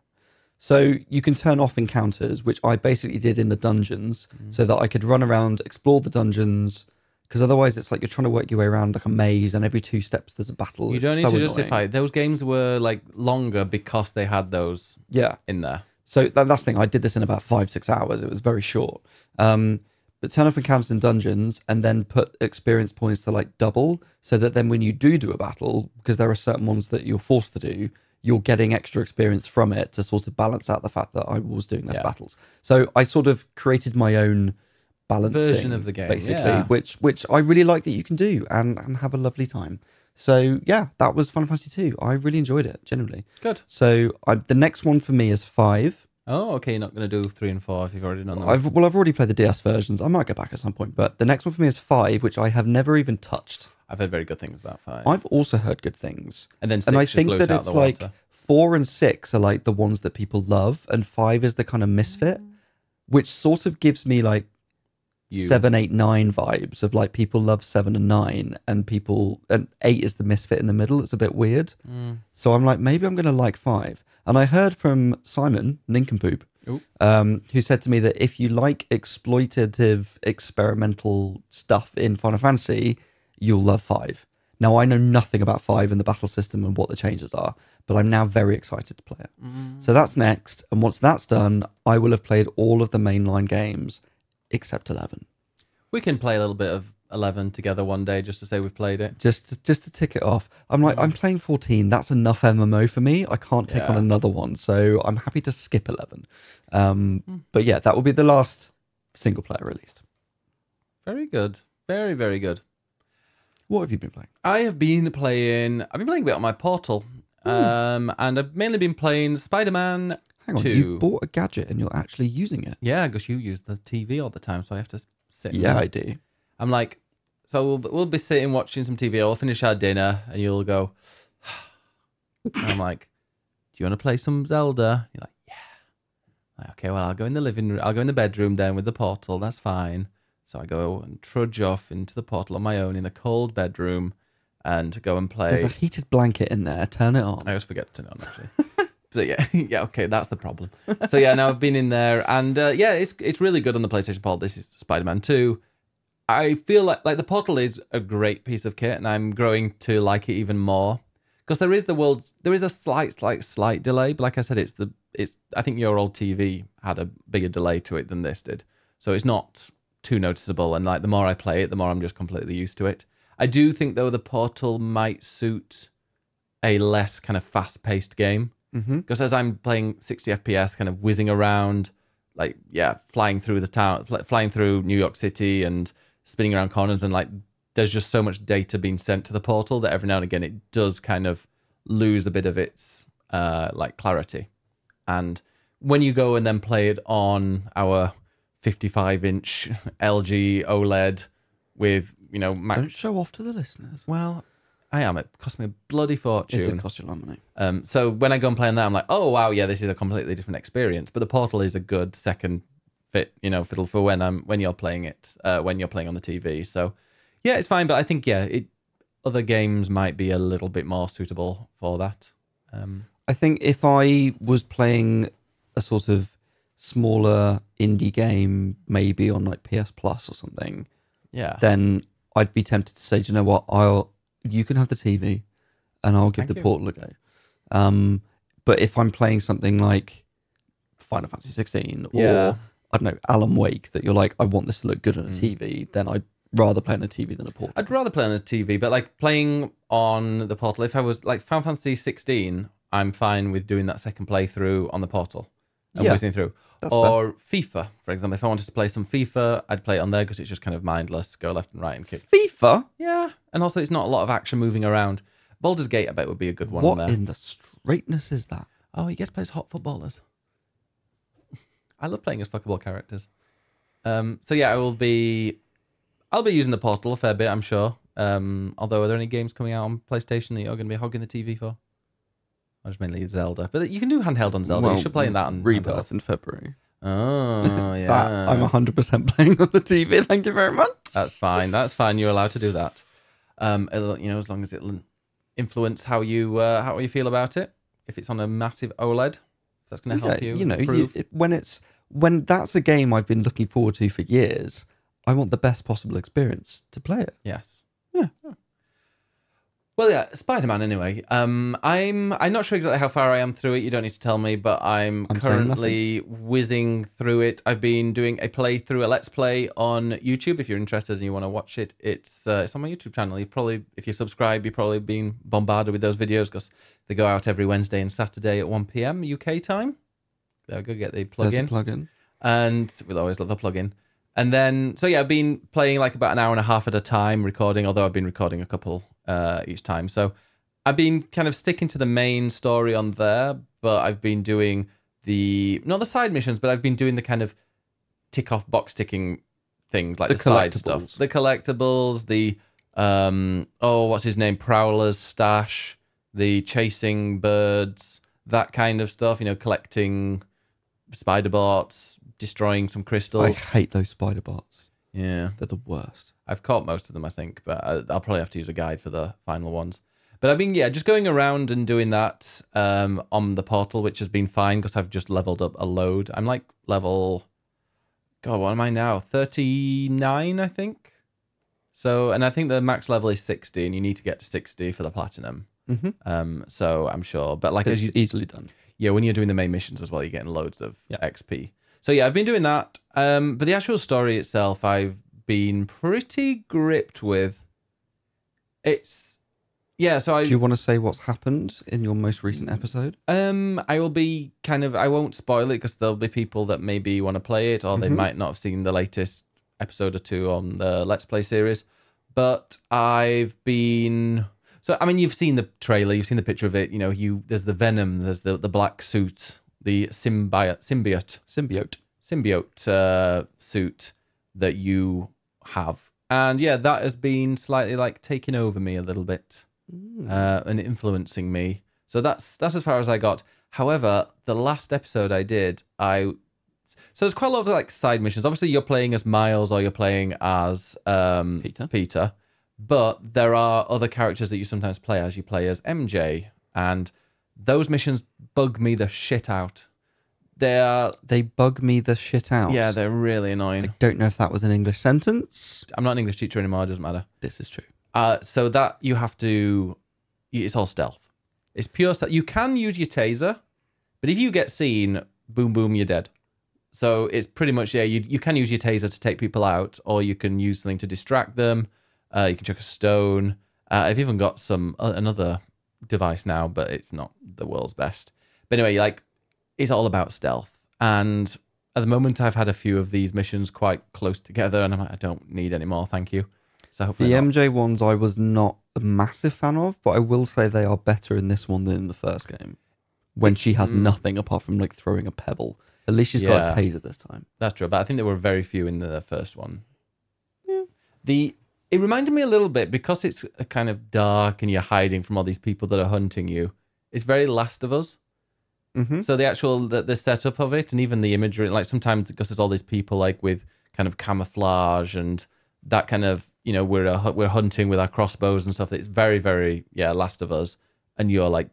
So you can turn off encounters, which I basically did in the dungeons, Mm. so that I could run around, explore the dungeons, because otherwise it's like you're trying to work your way around like a maze, and every two steps there's a battle. You It's don't need so to annoying. justify. Those games were like longer because they had those Yeah. in there. So that, that's the thing. I did this in about five, six hours. It was very short. Um, but turn off encounters and dungeons, and then put experience points to like double, so that then when you do do a battle, because there are certain ones that you're forced to do, you're getting extra experience from it to sort of balance out the fact that I was doing less Yeah. battles. So I sort of created my own balancing Version of the game, basically, yeah. which which I really like that you can do and and have a lovely time. So yeah, that was Final Fantasy two. I really enjoyed it generally. Good. So I, the next one for me is five. Oh, okay. You're not going to do three and four if you've already done that. I've well, I've already played the DS versions. I might go back at some point, but the next one for me is five, which I have never even touched. I've heard very good things about five. I've also heard good things, and then six and I think blew that it's like water. four and six are like the ones that people love, and five is the kind of misfit, which sort of gives me like You. seven, eight, nine vibes of like people love seven and nine, and people and eight is the misfit in the middle. It's a bit weird. Mm. So I'm like, maybe I'm going to like five. And I heard from Simon Nincompoop, um, who said to me that if you like exploitative, experimental stuff in Final Fantasy, you'll love five. Now, I know nothing about five and the battle system and what the changes are, but I'm now very excited to play it. Mm. So that's next. And once that's done, I will have played all of the mainline games except 11. We can play a little bit of eleven together one day just to say we've played it. Just to, just to tick it off. I'm like, I'm playing 14. That's enough MMO for me. I can't take on another one. So I'm happy to skip 11. Um, But yeah, that will be the last single player released. Very good. Very very good. What have you been playing? I have been playing. I've been playing a bit on my portal, um, and I've mainly been playing Spider Man. Hang on, Two. you bought a gadget and you're actually using it. Yeah, because you use the TV all the time, so I have to sit. and Yeah. I do. I'm like, so we'll, we'll be sitting watching some TV. I'll finish our dinner, and you'll go. and I'm like, do you want to play some Zelda? You're like, yeah. Like, okay, well, I'll go in the living room. I'll go in the bedroom then with the portal. That's fine. So I go and trudge off into the portal on my own in the cold bedroom, and go and play. There's a heated blanket in there. Turn it on. I always forget to turn it on actually. so yeah, yeah, okay, that's the problem. So yeah, now I've been in there, and uh, yeah, it's it's really good on the PlayStation Portal. This is Spider-Man Two. I feel like like the Portal is a great piece of kit, and I'm growing to like it even more because there is the world's there is a slight slight slight delay, but like I said, it's the it's I think your old TV had a bigger delay to it than this did, so it's not too noticeable. And like the more I play it, the more I'm just completely used to it. I do think though the Portal might suit a less kind of fast-paced game Mm-hmm. because as I'm playing 60 FPS, kind of whizzing around, like yeah, flying through the town, fl- flying through New York City, and spinning around corners, and like there's just so much data being sent to the portal that every now and again it does kind of lose a bit of its uh, like clarity. And when you go and then play it on our 55 inch LG OLED with you know max Don't show off to the listeners. well, I am. It cost me a bloody fortune. It did cost you a lot of money. Um, so when I go and play on that, I'm like, oh wow, yeah, this is a completely different experience. But the Portal is a good second fit, you know, fiddle for when I'm when you're playing it, uh, when you're playing on the TV. So yeah, it's fine. But I think yeah, it other games might be a little bit more suitable for that. Um, I think if I was playing a sort of smaller indie game, maybe on like PS Plus or something, yeah, then I'd be tempted to say, Do you know what? I'll you can have the TV, and I'll give Thank the you. Portal a go. Um, but if I'm playing something like Final Fantasy 16 or Yeah. I don't know, Alan Wake that you're like, I want this to look good on a Mm. TV, then I'd rather play on a TV than a portal. I'd rather play on a TV, but like playing on the portal, if I was like Final Fantasy 16, I'm fine with doing that second playthrough on the portal and Yeah, whizzing through. That's fair. or FIFA, for example. If I wanted to play some FIFA, I'd play it on there because it's just kind of mindless, go left and right and kick. FIFA? Yeah, and also it's not a lot of action moving around. Baldur's Gate, I bet, would be a good one on What there. in the straightness is that? Oh, he gets to play as hot footballers. I love playing as fuckable characters. Um, so yeah, I will be. I'll be using the portal a fair bit, I'm sure. Um, although, are there any games coming out on PlayStation that you're going to be hogging the TV for? Just mainly Zelda, but you can do handheld on Zelda. you should play in that on Rebirth in February. Oh yeah, That I'm 100% playing on the TV. Thank you very much. That's fine. That's fine. You're allowed to do that. Um, you know, as long as it'll influence how you uh, how you feel about it. If it's on a massive OLED, that's going to help Yeah, you. you know, you, it, when it's when that's a game I've been looking forward to for years, I want the best possible experience to play it. Yes. Yeah. Well, yeah, Spider Man. Anyway, um, I'm I'm not sure exactly how far I am through it. You don't need to tell me, but I'm, I'm currently whizzing through it. I've been doing a playthrough, a let's play on YouTube. If you're interested and you want to watch it, it's uh, it's on my YouTube channel. You probably, if you subscribe, you've probably been bombarded with those videos because they go out every Wednesday and Saturday at 1 p.m. UK time. There we go. Get the plug There's in a plug-in. and we'll always love a plugin. And then, so yeah, I've been playing like about an hour and a half at a time, recording. Although I've been recording a couple uh, each time, so I've been kind of sticking to the main story on there. But I've been doing the not the side missions, but I've been doing the kind of tick off box ticking things like the, The side stuff, the collectibles, the um oh what's his name, Prowler's stash, the chasing birds, that kind of stuff. You know, collecting spider bots, destroying some crystals. I hate those spider bots. Yeah, They're the worst. I've caught most of them, I think, but I, I'll probably have to use a guide for the final ones. But I've been, yeah, just going around and doing that um, on the portal, which has been fine because I've just leveled up a load. I'm like level, God, what am I now? 39, I think. So, and I think the max level is 60, and you need to get to 60 for the platinum. Mhm. Um, so I'm sure, but like It's as you, easily done. yeah, when you're doing the main missions as well, you're getting loads of Yeah. XP. So yeah, I've been doing that. Um, but the actual story itself, I've been pretty gripped with. It's yeah. So I Do you want to say what's happened in your most recent episode? um I will be kind of I won't spoil it because there'll be people that maybe want to play it or they Mhm. might not have seen the latest episode or two on the Let's Play series. But I've been so I mean you've seen the trailer, you've seen the picture of it. You know, you there's the Venom, there's the the black suit, the symbiote symbiote Symbiote. symbiote uh, suit that you have. And yeah, that has been slightly like taking over me a little bit uh, and influencing me. So that's that's as far as I got. However, the last episode I did, I so there's quite a lot of like side missions. Obviously, you're playing as Miles or you're playing as um, Peter. Peter, but there are other characters that you sometimes play as. You play as MJ, and those missions bug me the shit out. They are They bug me the shit out. yeah, they're really annoying. I don't know if that was an English sentence. I'm not an English teacher anymore. It doesn't matter. This is true. Uh, so that you have to. It's all stealth. It's pure stealth. You can use your taser, but if you get seen, boom, boom, you're dead. So it's pretty much yeah. You you can use your taser to take people out, or you can use something to distract them. Uh, you can chuck a stone. Uh, I've even got some uh, another device now, but it's not the world's best. But anyway, like it's all about stealth. And at the moment, I've had a few of these missions quite close together, and I'm like, I don't need any more, thank you. So hopefully, The not. MJ ones I was not a massive fan of, but I will say they are better in this one than in the first game. When she has Mm. nothing apart from like throwing a pebble. At least she's got a Yeah. taser this time. That's true, but I think there were very few in the first one. The it reminded me a little bit because it's a kind of dark and you're hiding from all these people that are hunting you. It's very Last of Us. Mm-hmm. So the actual the, the setup of it and even the imagery, like sometimes because there's all these people like with kind of camouflage and that kind of you know we're a, we're hunting with our crossbows and stuff. It's very very yeah Last of Us, and you're like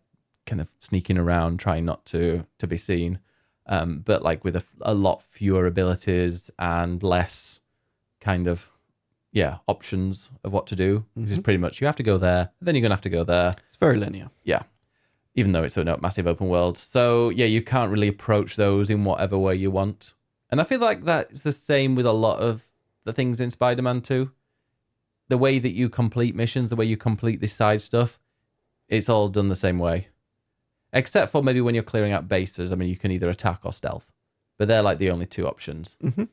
kind of sneaking around trying not to to be seen, um, but like with a lot fewer abilities and less kind of yeah options of what to do. Which is Mhm. pretty much you have to go there, then you're gonna have to go there It's very linear. Even though it's a massive open world. So yeah, you can't really approach those in whatever way you want. And I feel like that's the same with a lot of the things in Spider Man 2. The way that you complete missions, the way you complete this side stuff, it's all done the same way. Except for maybe when you're clearing out bases. I mean, you can either attack or stealth, but they're like the only two options. Mhm.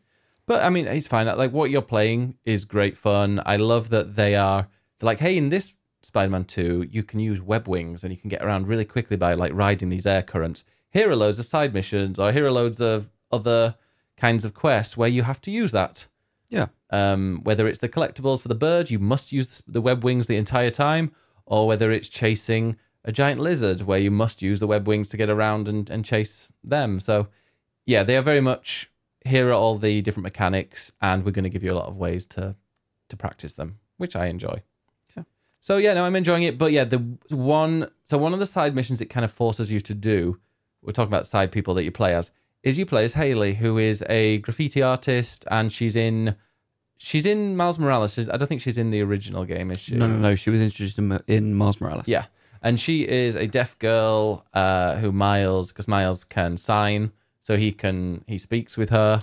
But I mean, it's fine. Like what you're playing is great fun. I love that they are they're like, hey, in this Spider-Man 2, you can use web wings and you can get around really quickly by like riding these air currents. Here are loads of side missions, or here are loads of other kinds of quests where you have to use that. Yeah. Um, whether it's the collectibles for the birds, you must use the web wings the entire time, or whether it's chasing a giant lizard where you must use the web wings to get around and, and chase them. So, yeah, they are very much here are all the different mechanics, and we're going to give you a lot of ways to to practice them, which I enjoy. So yeah, no, I'm enjoying it. But yeah, the one so one of the side missions it kind of forces you to do. We're talking about side people that you play as. Is you play as Haley, who is a graffiti artist, and she's in she's in Miles Morales. I don't think she's in the original game, is she? No, no, no. She was introduced in, in Miles Morales. Yeah. And she is a deaf girl uh, who Miles, because Miles can sign, so he can he speaks with her.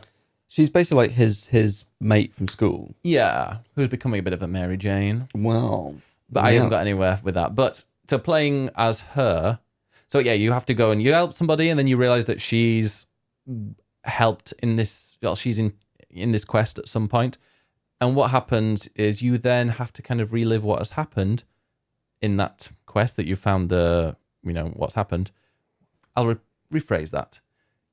She's basically like his his mate from school. Yeah, who's becoming a bit of a Mary Jane. Well, But I haven't got anywhere with that. But to playing as her, so yeah, you have to go and you help somebody, and then you realize that she's helped in this. Well, she's in in this quest at some point, and what happens is you then have to kind of relive what has happened in that quest that you found the you know what's happened. I'll re- rephrase that.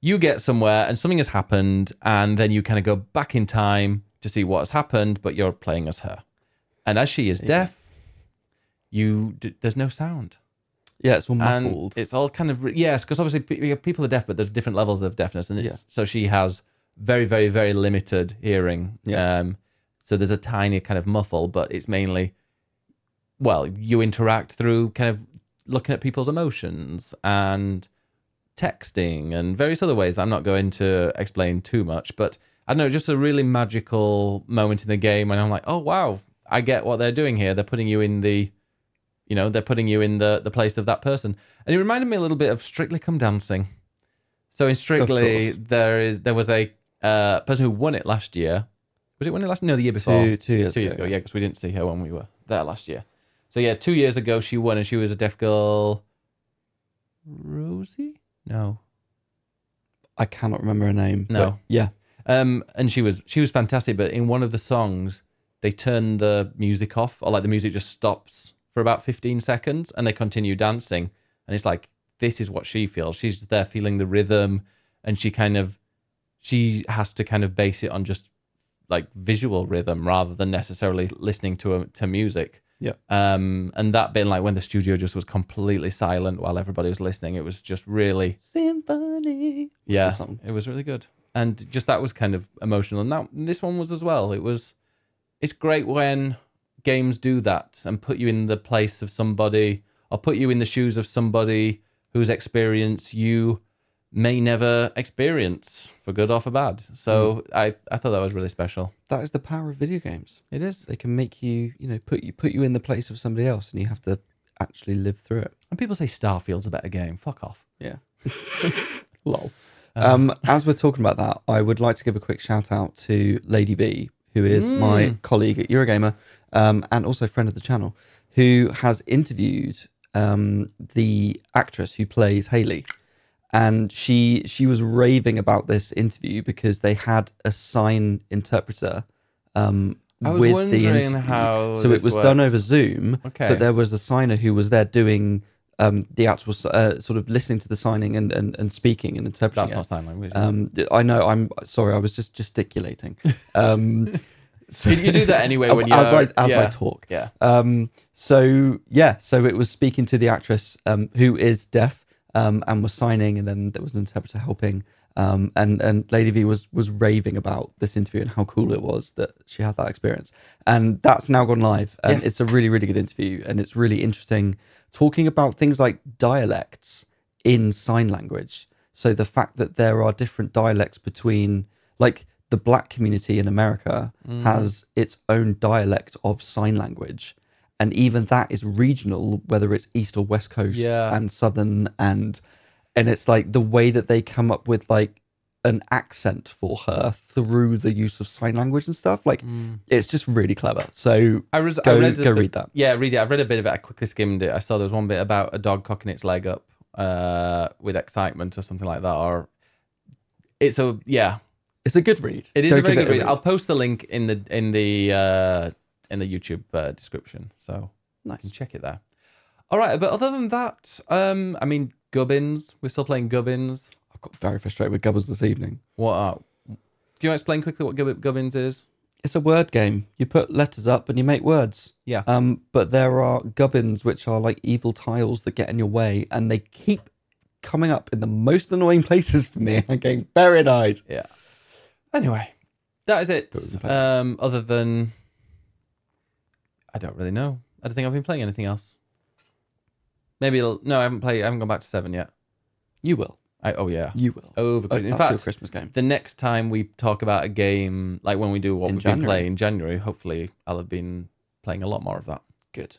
You get somewhere and something has happened, and then you kind of go back in time to see what has happened, but you're playing as her. And as she is deaf, you d- there's no sound, Yeah, it's all and muffled. it's all kind of re- yes, because obviously pe- people are deaf, but there's different levels of deafness, and it's Yeah. so she has very, very, very limited hearing. Yeah. Um, so there's a tiny kind of muffle, but it's mainly well, you interact through kind of looking at people's emotions and texting and various other ways that I'm not going to explain too much. But I don't know, just a really magical moment in the game. And I'm like, oh, wow, I get what they're doing here. They're putting you in the, you know, they're putting you in the, the place of that person. And it reminded me a little bit of Strictly Come Dancing. So in Strictly, there is there was a uh, person who won it last year. Was it won it last? No, the year before two two years two years ago. ago, yeah, because we didn't see her when we were there last year. So yeah, two years ago she won, and she was a deaf girl. Rosie? No, I cannot remember her name. No. yeah, um, and she was she was fantastic. But in one of the songs, they turn the music off, or like the music just stops for about fifteen seconds, and they continue dancing. And it's like this is what she feels. She's there feeling the rhythm, and she kind of she has to kind of base it on just like visual rhythm rather than necessarily listening to a, to music. Yeah. Um, and that being like when the studio just was completely silent while everybody was listening, it was just really Symphony. yeah, it was really good, and just that was kind of emotional. And that this one was as well. It was. It's great when games do that and put you in the place of somebody, or put you in the shoes of somebody whose experience you may never experience, for good or for bad. So I, I thought that was really special. That is the power of video games. It is, They can make you, you know, put you put you in the place of somebody else, and you have to actually live through it. and people say Starfield's a better game. Fuck off. Yeah. Lol. Um, as we're talking about that, I would like to give a quick shout out to Lady V, who is my Mm. colleague at Eurogamer um, and also friend of the channel, who has interviewed um, the actress who plays Haley. And she she was raving about this interview because they had a sign interpreter um, I was with the interview. how So it was done over Zoom, Okay. but there was a signer who was there doing um, the actual s- uh, sort of listening to the signing and, and, and speaking and interpreting That's it. not sign language. Um, I know. I'm sorry. I was just gesticulating. Um, so, you, you do that anyway when you're as I as I talk. Yeah. Um, so yeah, so it was speaking to the actress um, who is deaf um, and was signing, and then there was an interpreter helping. Um, and and Lady V was was raving about this interview and how cool it was that she had that experience. And that's now gone live, and Yes. it's a really really good interview, and it's really interesting talking about things like dialects in sign language. So the fact that there are different dialects between like the black community in America Mm. has its own dialect of sign language. And even that is regional, whether it's east or west coast Yeah. and southern and and it's like the way that they come up with like an accent for her through the use of sign language and stuff. Like it's just really clever. So I, res- go I read go the- read that. Yeah, read it. I've read a bit of it. I quickly skimmed it. I saw there was one bit about a dog cocking its leg up uh, with excitement or something like that. Or it's a yeah, It's a good read. it is Go a very good it read. I'll post the link in the in the uh, in the YouTube uh, description, so you can check it there. All right, but other than that, um, I mean, Gubbins. We're still playing Gubbins. Got very frustrated with Gubbins this evening. What? Are, can you explain quickly what Gubb- Gubbins is? It's a word game. You put letters up and you make words. Yeah. Um, but there are gubbins which are like evil tiles that get in your way, and they keep coming up in the most annoying places for me. I'm getting buried eyed. Yeah. Anyway, that is it. was a pain. Um, other than, I don't really know. I don't think I've been playing anything else. Maybe it'll. No, I haven't played. I haven't gone back to seven yet. You will. I, oh yeah. You will. Over. Oh, in that's your fact, Christmas game. the next time we talk about a game, like when we do what In we've been January. playing in January, hopefully I'll have been playing a lot more of that. Good.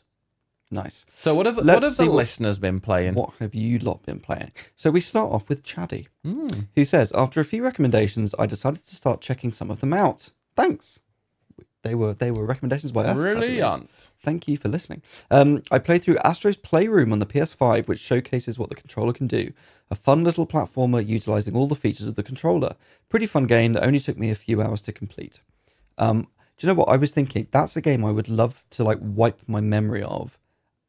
Nice. So what have Let's what have see the what- listeners been playing? What have you lot been playing? So we start off with Chaddy, Hmm. who says, After a few recommendations, I decided to start checking some of them out. Thanks. They were they were recommendations by us. Brilliant. Thank you for listening. Um, I played through Astro's Playroom on the PS5, which showcases what the controller can do. A fun little platformer utilizing all the features of the controller. Pretty fun game that only took me a few hours to complete. Um, do you know what I was thinking? That's a game I would love to like wipe my memory of,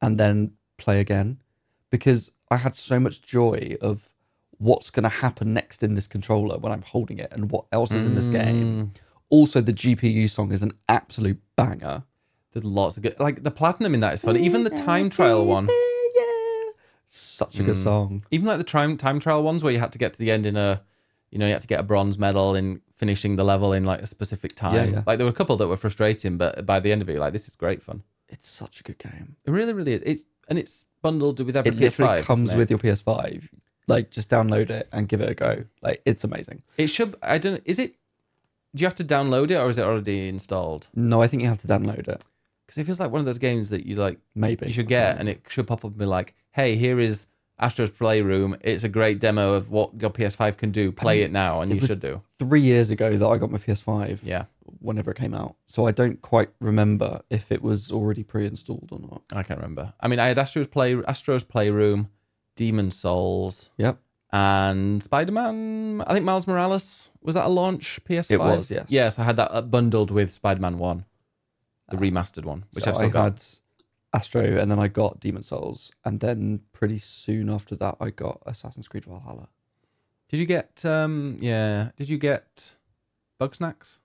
and then play again, because I had so much joy of what's going to happen next in this controller when I'm holding it, and what else is in this game. Also, the GPU song is an absolute banger. There's lots of good. Like the platinum in that is fun. Even the time trial one. Such a good mm. song. even like the time time trial ones where you had to get to the end in a you know you had to get a bronze medal in finishing the level in like a specific time Yeah, yeah. like there were a couple that were frustrating but by the end of it you're like this is great fun It's such a good game. it really really is it, and it's bundled with every It literally ps5 comes isn't it? with your PS5. Like, just download it and give it a go. Like, it's amazing. it should i don't is it do you have to download it or is it already installed No, I think you have to download it. because it feels like one of those games that you like Maybe you should get and it should pop up and be like hey here is astro's playroom it's a great demo of what your ps5 can do play it now and it you should do three years ago that I got my PS5. yeah Whenever it came out, so I don't quite remember if it was already pre-installed or not. I can't remember. I mean, I had Astro's Play, Astro's Playroom, Demon Souls, Yep. And Spider Man. I think Miles Morales was that a launch PS5. It was, yes. Yes, I had that uh, bundled with Spider Man One, the remastered one, which So I've still I got. had Astro, and then I got Demon Souls, and then pretty soon after that, I got Assassin's Creed Valhalla. Did you get? um Yeah. Did you get Bugsnax?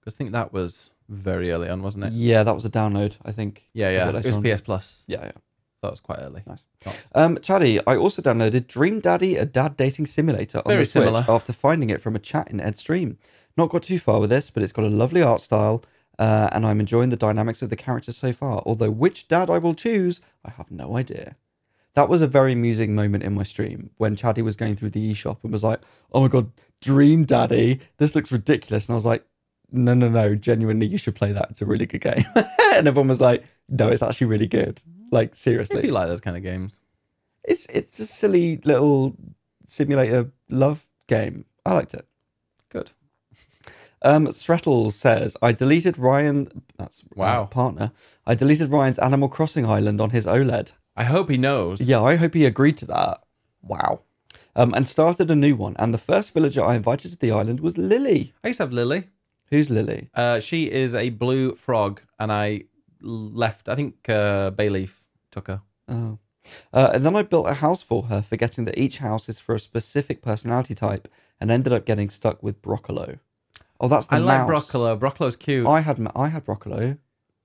Because I think that was very early on, wasn't it? Yeah, that was a download. I think. Yeah, yeah. It was on. PS Plus. Yeah, yeah. That was quite early. Nice. Um, Chaddy, I also downloaded Dream Daddy, a dad dating simulator on Very the Switch similar. after finding it from a chat in Ed's stream. Not got too far with this, but it's got a lovely art style, uh, and I'm enjoying the dynamics of the characters so far. Although which dad I will choose, I have no idea. That was a very amusing moment in my stream when Chaddy was going through the eShop and was like, "Oh my god, Dream Daddy, this looks ridiculous," and I was like. No, no, no. Genuinely, you should play that. It's a really good game. and everyone was like, no, it's actually really good. Like, seriously If you like those kind of games. it's it's a silly little simulator love game. I liked it. Good. Um, Srettel says, I deleted Ryan, that's Wow. partner. I deleted Ryan's Animal Crossing island on his OLED. I hope he knows. Yeah, I hope he agreed to that. Wow. Um, and started a new one. And the first villager I invited to the island was Lily. I used to have Lily. Who's Lily? Uh, she is a blue frog, and I left. I think uh, Bayleaf took her. Oh. Uh, and then I built a house for her, forgetting that each house is for a specific personality type, and ended up getting stuck with Broccolo. Oh, that's the I like. Broccolo. Broccolo's cute. I had I had Broccolo. It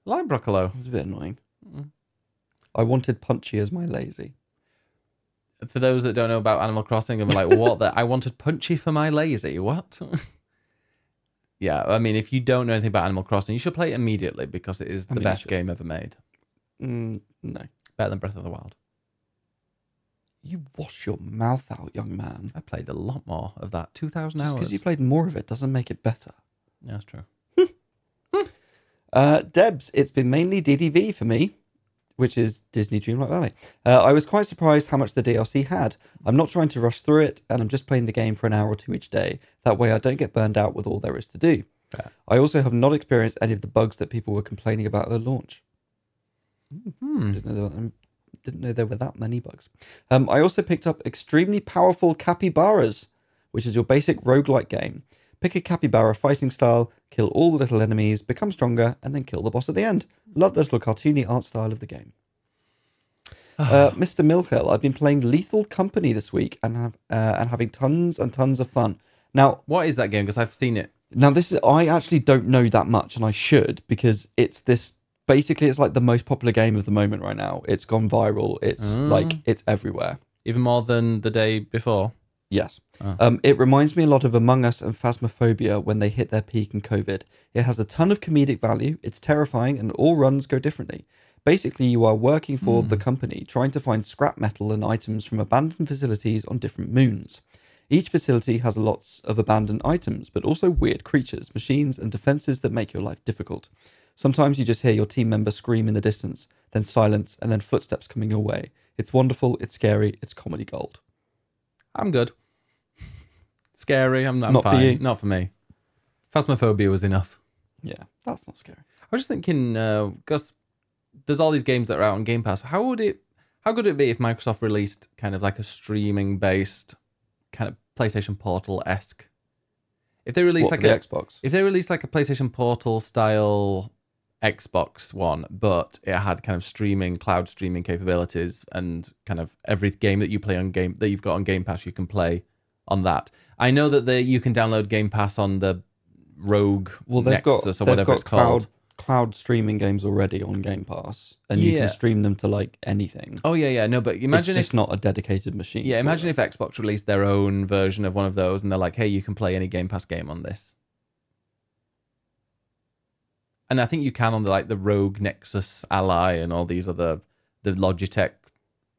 I like Broccolo. was a bit annoying. Mm. I wanted Punchy as my lazy. For those that don't know about Animal Crossing, and are like, what? the? I wanted Punchy for my lazy. What? yeah, I mean, if you don't know anything about Animal Crossing, you should play it immediately because it is the mean, best game ever made. Mm, no. Better than Breath of the Wild. You wash your mouth out, young man. I played a lot more of that. Two thousand Just hours. because you played more of it doesn't make it better. Yeah, that's true. Uh, Debs, it's been mainly DDV for me. Which is Disney Dreamlight Valley. Uh, I was quite surprised how much the DLC had. I'm not trying to rush through it, and I'm just playing the game for an hour or two each day. That way, I don't get burned out with all there is to do. Fair. I also have not experienced any of the bugs that people were complaining about at the launch. Hmm. Didn't know there were, um, didn't know there were that many bugs. Um, I also picked up extremely powerful capybaras, which is your basic roguelike game. Pick a capybara fighting style, kill all the little enemies, become stronger, and then kill the boss at the end. Love the little cartoony art style of the game. Uh, Mr. Milhill, I've been playing Lethal Company this week and have uh, and having tons and tons of fun. Now, What is that game? Because I've seen it. now this is I actually don't know that much, and I should because it's this. Basically, it's like the most popular game of the moment right now. It's gone viral. It's like it's everywhere. Even more than the day before. Yes. Oh. Um, it reminds me a lot of Among Us and Phasmophobia when they hit their peak in COVID. It has a ton of comedic value, it's terrifying, and all runs go differently. Basically, you are working for the company, trying to find scrap metal and items from abandoned facilities on different moons. Each facility has lots of abandoned items, but also weird creatures, machines, and defenses that make your life difficult. Sometimes you just hear your team member scream in the distance, then silence, and then footsteps coming your way. It's wonderful, it's scary, it's comedy gold. I'm good. Scary. I'm, I'm Not for fine. you. Not for me. Phasmophobia was enough. Yeah, that's not scary. I was just thinking, uh, because there's all these games that are out on Game Pass. How would it? How could it be if Microsoft released kind of like a streaming based kind of PlayStation Portal esque? If they released What, like for a Xbox? if they released like a PlayStation Portal style Xbox One, but it had kind of streaming, cloud streaming capabilities, and kind of every game that you play on game that you've got on Game Pass, you can play on that. I know that they you can download Game Pass on the Rogue Well, they've got Nexus or they've whatever got it's called. cloud streaming games already on Game Pass, and you Yeah. can stream them to like anything. Oh yeah, yeah. No, but imagine it's if just not a dedicated machine. Yeah, for imagine if Xbox released their own version of one of those and they're like, hey, you can play any Game Pass game on this. And I think you can on the like the Rogue Nexus Ally and all these other the Logitech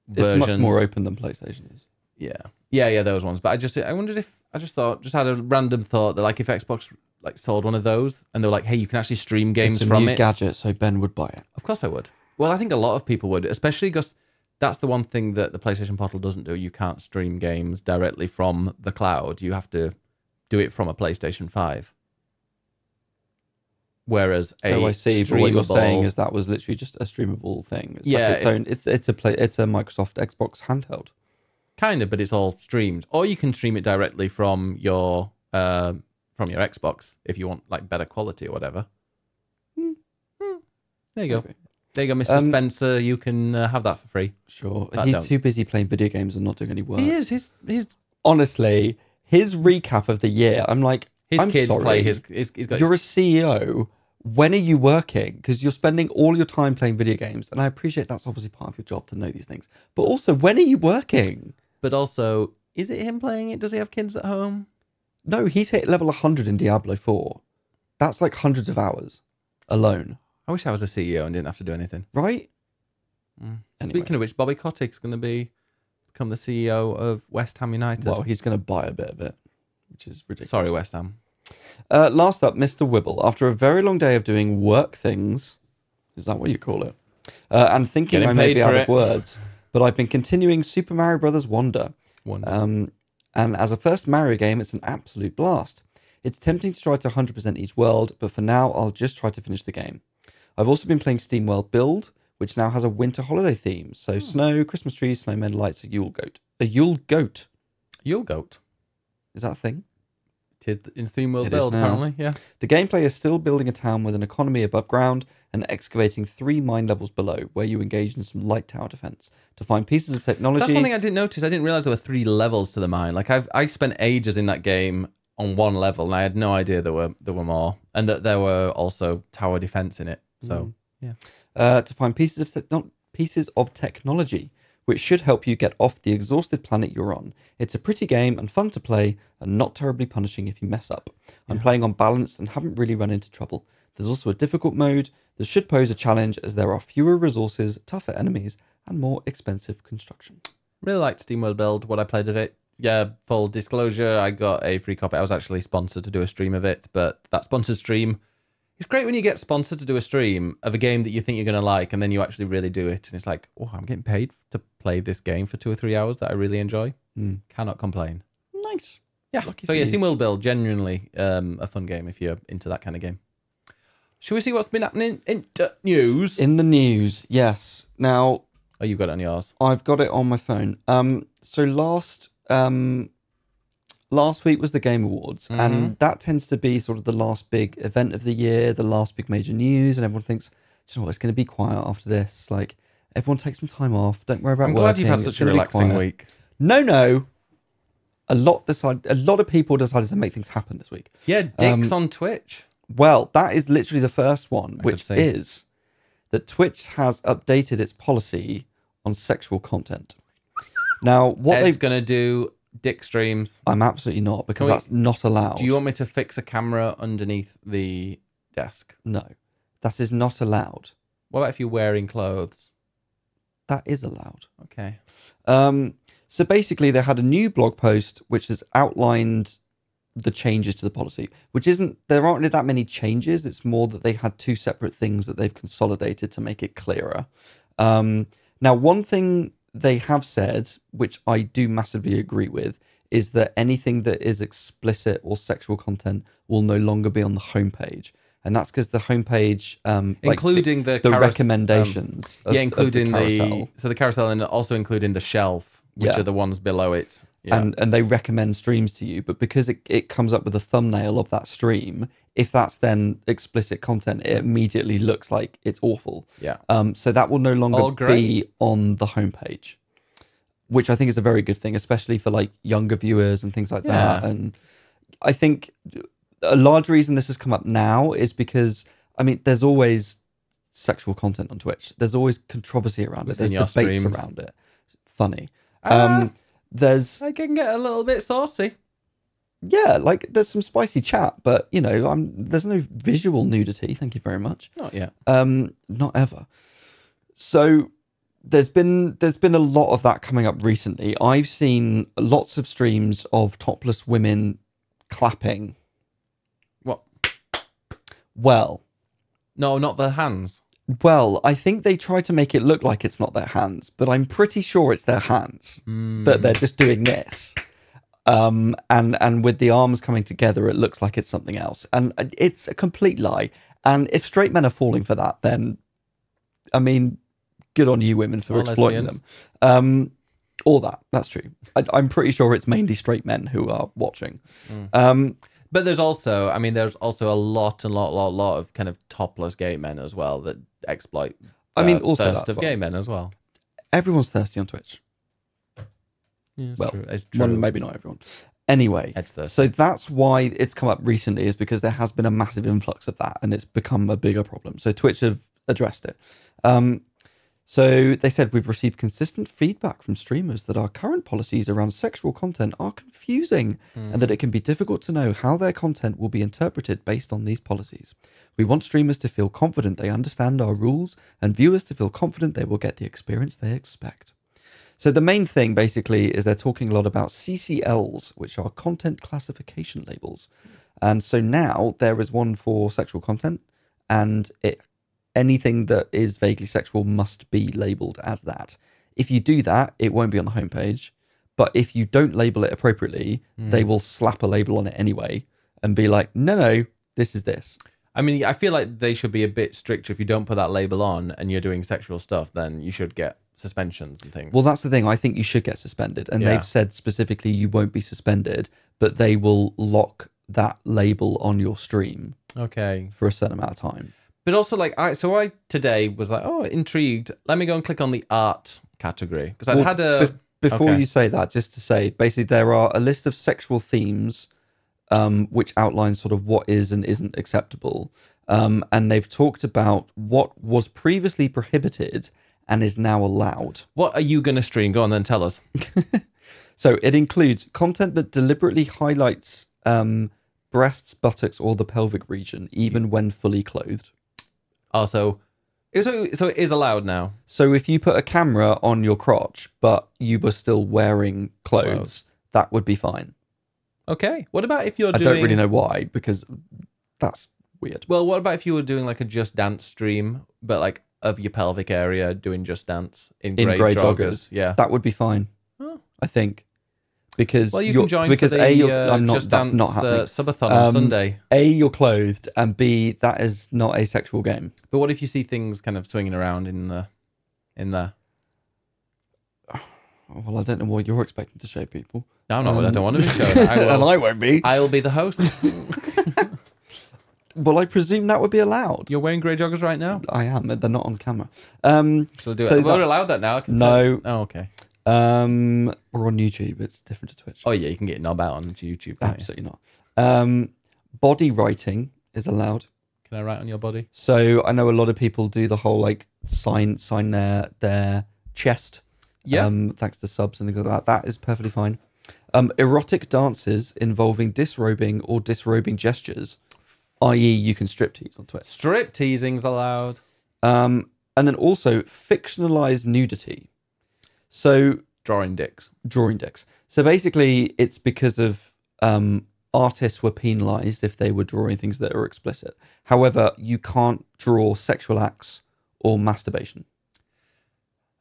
it's versions. much more open than PlayStation is. Yeah. Yeah, yeah, those ones. But I just I wondered if I just thought just had a random thought that like if Xbox like sold one of those and they were like, hey, you can actually stream games It's a from new it. gadget, so Ben would buy it. Of course I would. Well, I think a lot of people would, especially because that's the one thing that the PlayStation Portal doesn't do. You can't stream games directly from the cloud. You have to do it from a PlayStation 5. Whereas a oh, I see. But what you're saying is that was literally just a streamable thing. It's Yeah, like its if- own. It's it's a play. It's a Microsoft Xbox handheld. Kind of, but it's all streamed. Or you can stream it directly from your uh, from your Xbox if you want like better quality or whatever. Hmm. There you go. Maybe. There you go, Mr. Um, Spencer. You can uh, have that for free. Sure, That he's too busy playing video games and not doing any work. He is. His his Honestly, his recap of the year, I'm like, his I'm kids sorry. play his. his he's got You're his, a CEO. When are you working? Because you're spending all your time playing video games, and I appreciate that's obviously part of your job to know these things. But also, when are you working? But also, is it him playing it? Does he have kids at home? No, he's hit level 100 in Diablo 4. That's like hundreds of hours alone, I wish I was a CEO and didn't have to do anything. right? Mm. Anyway. Speaking of which, Bobby Kotick's going to be become the CEO of West Ham United. Well, he's going to buy a bit of it, which is ridiculous. Sorry, West Ham. Uh, last up, Mr. Wibble. After a very long day of doing work things, is that what you call it? Uh, and thinking I may be out it. of words, but I've been continuing Super Mario Brothers Wonder. One. Um, and as a first Mario game, it's an absolute blast. It's tempting to try to 100% each world, but for now, I'll just try to finish the game. I've also been playing SteamWorld Build, which now has a winter holiday theme. Hmm. So snow, Christmas trees, snowmen, lights, a Yule goat. A Yule goat. Yule Goat. Is that a thing? Tis in SteamWorld Build, apparently. Yeah. The gameplay is still building a town with an economy above ground and excavating three mine levels below, where you engage in some light tower defense to find pieces of technology. That's one thing I didn't notice. I didn't realize there were three levels to the mine. Like I've I spent ages in that game on one level, and I had no idea there were there were more, and that there were also tower defense in it. So Mm. uh, to find pieces of techno- pieces of technology, which should help you get off the exhausted planet you're on. It's a pretty game and fun to play, and not terribly punishing if you mess up. I'm playing on balance and haven't really run into trouble. There's also a difficult mode that should pose a challenge as there are fewer resources, tougher enemies, and more expensive construction. really liked SteamWorld Build. What I played of it. Yeah, full disclosure, I got a free copy. I was actually sponsored to do a stream of it, but that sponsored stream It's great when you get sponsored to do a stream of a game that you think you're going to like, and then you actually really do it, and it's like, oh, I'm getting paid to play this game for two or three hours that I really enjoy. Mm. Cannot complain. Nice. Yeah. Lucky so yeah, you. SteamWorld Build genuinely um, a fun game if you're into that kind of game. Should we see what's been happening in the news? In the news, yes. Now oh, you've got it on yours. I've got it on my phone. Um, so last um, last week was the Game Awards, Mm-hmm. and that tends to be sort of the last big event of the year, the last big major news, and everyone thinks, "Do you know what? It's going to be quiet after this. Like everyone take some time off. Don't worry about. It. I'm glad you've had such It's a relaxing week. No, no. A lot decided. A lot of people decided to make things happen this week. Yeah, dicks on Twitch. Well, that is literally the first one, I which is that Twitch has updated its policy on sexual content. Now, what Ed's they've gonna do dick streams. I'm absolutely not because Can we- that's not allowed. Do you want me to fix a camera underneath the desk? No, that is not allowed. What about if you're wearing clothes? That is allowed. Okay. Um, so basically, they had a new blog post which has outlined the changes to the policy, which isn't there aren't really that many changes. It's more that they had two separate things that they've consolidated to make it clearer. Um, now, one thing they have said, which I do massively agree with, is that anything that is explicit or sexual content will no longer be on the homepage. And that's because the homepage, um, like including the the carousel- recommendations, of- yeah, including the, carousel. so the carousel and also including the shelf, which Yeah. are the ones below it. Yeah. and and they recommend streams to you but because it, it comes up with a thumbnail of that stream if that's then explicit content it immediately looks like it's awful. Yeah. um so that will no longer Oh, be on the homepage which i think is a very good thing especially for like younger viewers and things like that. And i think a large reason this has come up now is because i mean there's always sexual content on twitch. There's always controversy around it. There's debates streams. around it. Funny. Ah, um there's I can get a little bit saucy. yeah, like there's some spicy chat, but you know, I'm there's no visual nudity. Thank you very much. Not yet. Um, not ever. So there's been there's been a lot of that coming up recently. I've seen lots of streams of topless women clapping. What? Well, No, not the hands. Well, I think they try to make it look like it's not their hands, but I'm pretty sure it's their hands that they're just doing this. Um, and and with the arms coming together, it looks like it's something else, and it's a complete lie. And if straight men are falling for that, then I mean, good on you, women, for Or exploiting them. Um, or that that's true. I, I'm pretty sure it's mainly straight men who are watching. Um, But there's also, I mean, there's also a lot and lot, lot, lot of kind of topless gay men as well that exploit. I mean, also thirst of fine. gay men as well. everyone's thirsty on Twitch. Yeah, it's Well, true. It's Well, maybe not everyone. Anyway, so that's why it's come up recently, is because there has been a massive influx of that, and it's become a bigger problem. So Twitch have addressed it. Um, so they said we've received consistent feedback from streamers that our current policies around sexual content are confusing, and that hmm. it can be difficult to know how their content will be interpreted based on these policies. We want streamers to feel confident they understand our rules, and viewers to feel confident they will get the experience they expect. So the main thing basically is they're talking a lot about CCLs, which are content classification labels. And so now there is one for sexual content and it anything that is vaguely sexual must be labeled as that. If you do that, it won't be on the homepage. But if you don't label it appropriately, hmm. they will slap a label on it anyway and be like, no, no, this is this. I mean, I feel like they should be a bit stricter. If you don't put that label on and you're doing sexual stuff, then you should get suspensions and things. Well, that's the thing. I think you should get suspended. And Yeah. they've said specifically you won't be suspended, but they will lock that label on your stream okay. for a certain amount of time. But also, like, I so I today was like, oh, intrigued. Let me go and click on the art category because I've Well, had a. bef- before okay. you say that, just to say, basically, there are a list of sexual themes um, which outline sort of what is and isn't acceptable. Um, and they've talked about what was previously prohibited and is now allowed. what are you going to stream? Go on, then tell us. So it includes content that deliberately highlights um, breasts, buttocks, or the pelvic region, even when fully clothed. Oh, also, so so it is allowed now. So if you put a camera on your crotch, but you were still wearing clothes, that would be fine. Okay. What about if you're I doing? don't really know why, because that's weird. Well, what about if you were doing like a Just Dance stream, but like of your pelvic area doing Just Dance in, In grey grey joggers? joggers. Yeah. That would be fine. Oh. I think because Well, you you're- can join because the a you're, uh, I'm not Just that's Dance not happening. uh, subathon on Um, Sunday. a you're clothed and b that is not a sexual game. But what if you see things kind of swinging around in the in there? Well, I don't know what you're expecting to show people. No, no, I Um, don't want to be shown. I and I won't be. I'll be the host. well, I presume that would be allowed. You're wearing grey joggers right now. I am. They're not on camera. Um, Shall I do So it? We're allowed that now. I No. tell. Oh, okay. Um, we're on YouTube. It's different to Twitch. Oh yeah, you can get knob out on YouTube. can't you? Absolutely not. Um, body writing is allowed. Can I write on your body? So I know a lot of people do the whole like sign sign their their chest. Yeah. Um, thanks to subs and things like that. That is perfectly fine. Um, erotic dances involving disrobing or disrobing gestures, i.e., you can strip tease on Twitch. Strip teasing's allowed. Um, and then also fictionalized nudity. So Drawing dicks. drawing dicks. So basically, it's because of um, artists were penalized if they were drawing things that are explicit. However, you can't draw sexual acts or masturbation.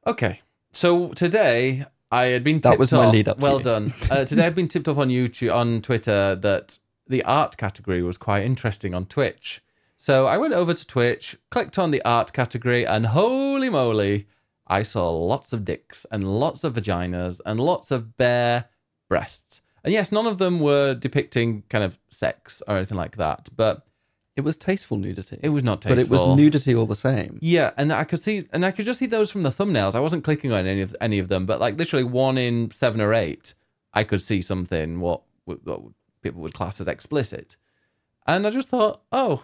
Okay. So today I had been tipped That was my off- lead up to Well you. done. Uh, today I've been tipped off on YouTube on Twitter that the art category was quite interesting on Twitch. So I went over to Twitch, clicked on the art category, and holy moly, I saw lots of dicks and lots of vaginas and lots of bare breasts. And yes, none of them were depicting kind of sex or anything like that, but It was tasteful nudity, it was not tasteful. but it was nudity all the same. Yeah, and I could see, and I could just see those from the thumbnails. I wasn't clicking on any of any of them, but like literally one in seven or eight, I could see something what, what people would class as explicit, and I just thought, oh,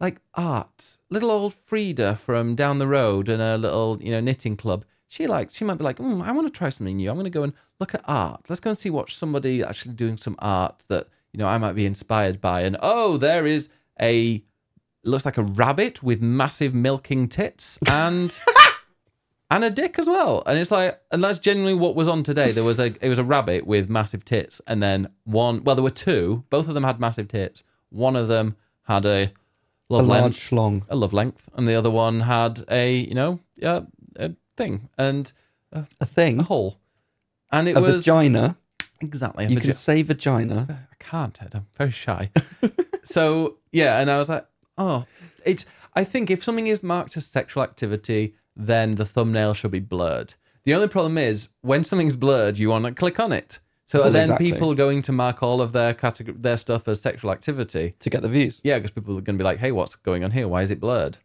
like art. Little old Frida from down the road in a little you know knitting club. She like she might be like, mm, I want to try something new. I'm going to go and look at art. Let's go and see what somebody actually doing some art that you know I might be inspired by. And oh, there is a looks like a rabbit with massive milking tits and and a dick as well. And it's like, and that's genuinely what was on today. There was a it was a rabbit with massive tits, and then one. Well, there were two. Both of them had massive tits. One of them had a A love large length, schlong. a love length, and the other one had a you know uh, a thing and A thing. a hole. And it A was vagina. exactly a You vagi- can say vagina. I can't, Ed. I'm very shy. so yeah, and I was like, oh, it's. I think if something is marked as sexual activity, then the thumbnail should be blurred. The only problem is when something's blurred, you want to click on it. So are then exactly. people going to mark all of their category, their stuff as sexual activity? To get the views. Yeah, because people are going to be like, hey, what's going on here? Why is it blurred?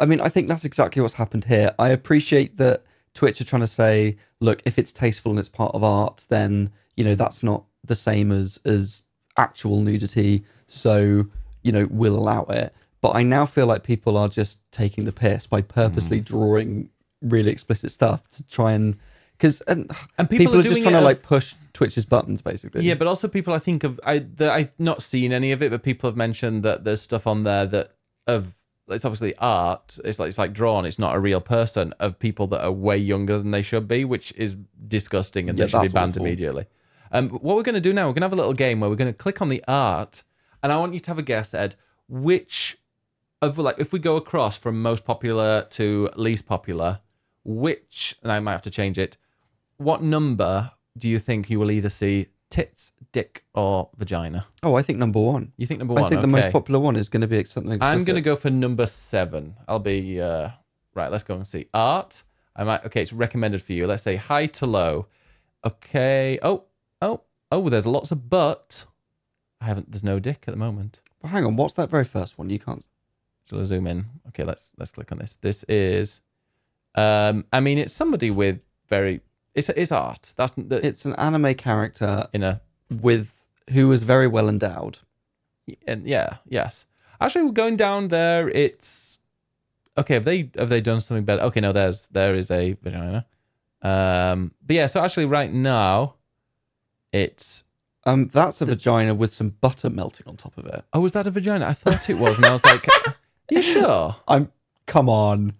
I mean, I think that's exactly what's happened here. I appreciate that Twitch are trying to say, look, if it's tasteful and it's part of art, then you know that's not the same as as actual nudity. So you know we'll allow it. But I now feel like people are just taking the piss by purposely hmm. drawing really explicit stuff to try and because and, And people people, are are just trying to of- like push Twitch's buttons basically. Yeah, but also people I think of I the, I've not seen any of it, but people have mentioned that there's stuff on there that of it's obviously art. It's like it's like drawn. It's not a real person of people that are way younger than they should be, which is disgusting and Yeah, they should be banned awful. immediately. Um, what we're going to do now, we're going to have a little game where we're going to click on the art, and I want you to have a guess, Ed, which of like if we go across from most popular to least popular, which and I might have to change it. What number do you think you will either see tits, dick, or vagina? Oh, I think number one. You think number one? I think the okay. most popular one is going to be something. I'm going to go for number seven. I'll be uh, right. Let's go and see art. I might. Okay, it's recommended for you. Let's say high to low. Okay. Oh, oh, oh. There's lots of butt. I haven't. There's no dick at the moment. Well, hang on, what's that very first one? You can't. Shall I zoom in? Okay, let's let's click on this. This is. Um, I mean, it's somebody with very. It's it's art. That's the, It's an anime character in a with who was very well endowed. and yeah, yes. Actually, we're going down there. It's okay. Have they have they done something better? Okay, no. There's there is a vagina. Um, but yeah. So actually, right now, it's Um, that's a vagina with some butter melting on top of it. oh, was that a vagina? I thought it was, and I was like, you sure? I'm. Come on.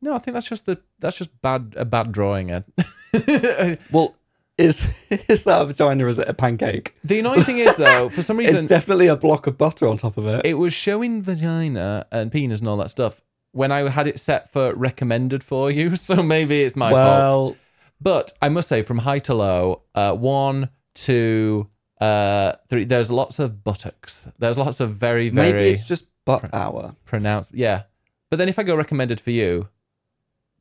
No, I think that's just the that's just bad a bad drawing. Ed. Well, Is is that a vagina or is it a pancake? The annoying thing is though, for some reason, It's definitely a block of butter on top of it. it was showing vagina and penis and all that stuff when I had it set for recommended for you. So maybe it's my fault. well, But I must say, from high to low, uh, one, two, uh, three. There's lots of buttocks. There's lots of very, very maybe it's just butt hour. pronounced. Yeah, but then if I go recommended for you,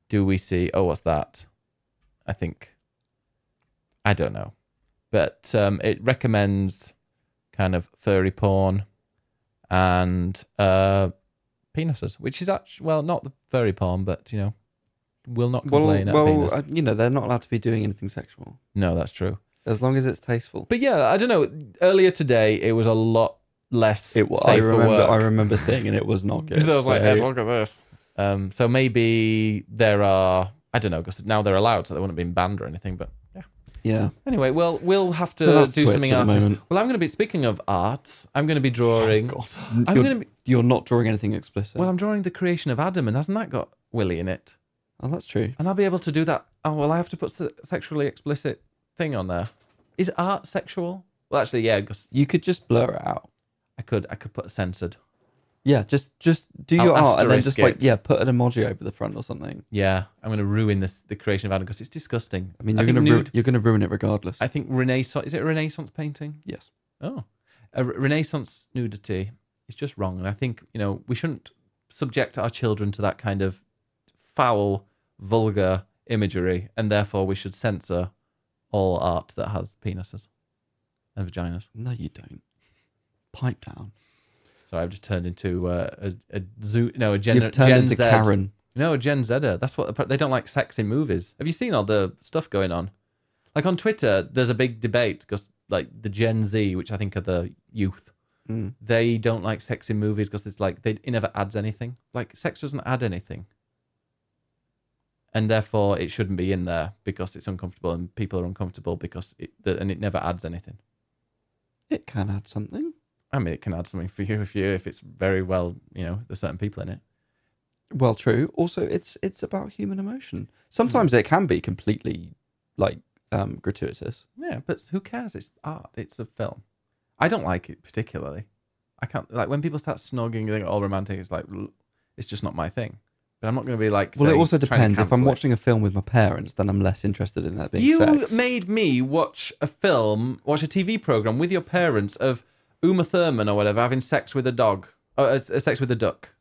do we see? Oh, what's that? I think. I don't know, but um, it recommends kind of furry porn and uh, penises, which is actually well not the furry porn, but you know, will not complain at well, uh, you know they're not allowed to be doing anything sexual no, that's true. as long as it's tasteful. But yeah, I don't know. Earlier today, it was a lot less It was. I remember. work. I remember seeing, and it was not good. Because I was like, "Hey, look at this. Um, so maybe there are, I don't know, because now they're allowed, so they wouldn't have been banned or anything. But yeah. yeah. Anyway, well, we'll have to So do Twitch something at the artistic. moment. Well, I'm going to be speaking of art. I'm going to be drawing. God, I'm you're, going to be. you're not drawing anything explicit. Well, I'm drawing the creation of Adam, and hasn't that got Willie in it? oh, that's true. And I'll be able to do that. Oh well, I have to put se- sexually explicit thing on there. Is art sexual? Well, actually, yeah, because You could just blur it out. I could, I could put censored. Yeah, just just do I'll your art and then asterisk just like it. yeah, put an emoji over the front or something. Yeah, I'm going to ruin this the creation of Adam because it's disgusting. I mean, you're think gonna nude- you're gonna ruin it regardless. I think Renaissance is it a Renaissance painting? yes. Oh, a re- Renaissance nudity is just wrong, and I think you know we shouldn't subject our children to that kind of foul, vulgar imagery, and therefore we should censor all art that has penises and vaginas. No, you don't. Pipe down. So I've just turned into uh, a a zoo, no a Gen, You've turned Gen into Z. Karen. No, a Gen Zer. That's what they don't like sex in movies. Have you seen all the stuff going on? Like on Twitter, there's a big debate because like the Gen Z, which I think are the youth, Mm. they don't like sex in movies because it's like they it never adds anything. Like sex doesn't add anything, and therefore it shouldn't be in there because it's uncomfortable and people are uncomfortable because it and it never adds anything. It can add something. I mean, it can add something for you if you if it's very well, you know, there's certain people in it. Well, true. Also, it's it's about human emotion. Sometimes it can be completely like um gratuitous. Yeah, but who cares? It's art. It's a film. I don't like it particularly. I can't like when people start snogging and they're all romantic. It's like it's just not my thing. But I'm not going to be like. Well, it also depends. If I'm it. watching a film with my parents, then I'm less interested in that being you sex. made me watch a film, watch a TV program with your parents of Uma Thurman or whatever having sex with a dog, or uh, sex with a duck.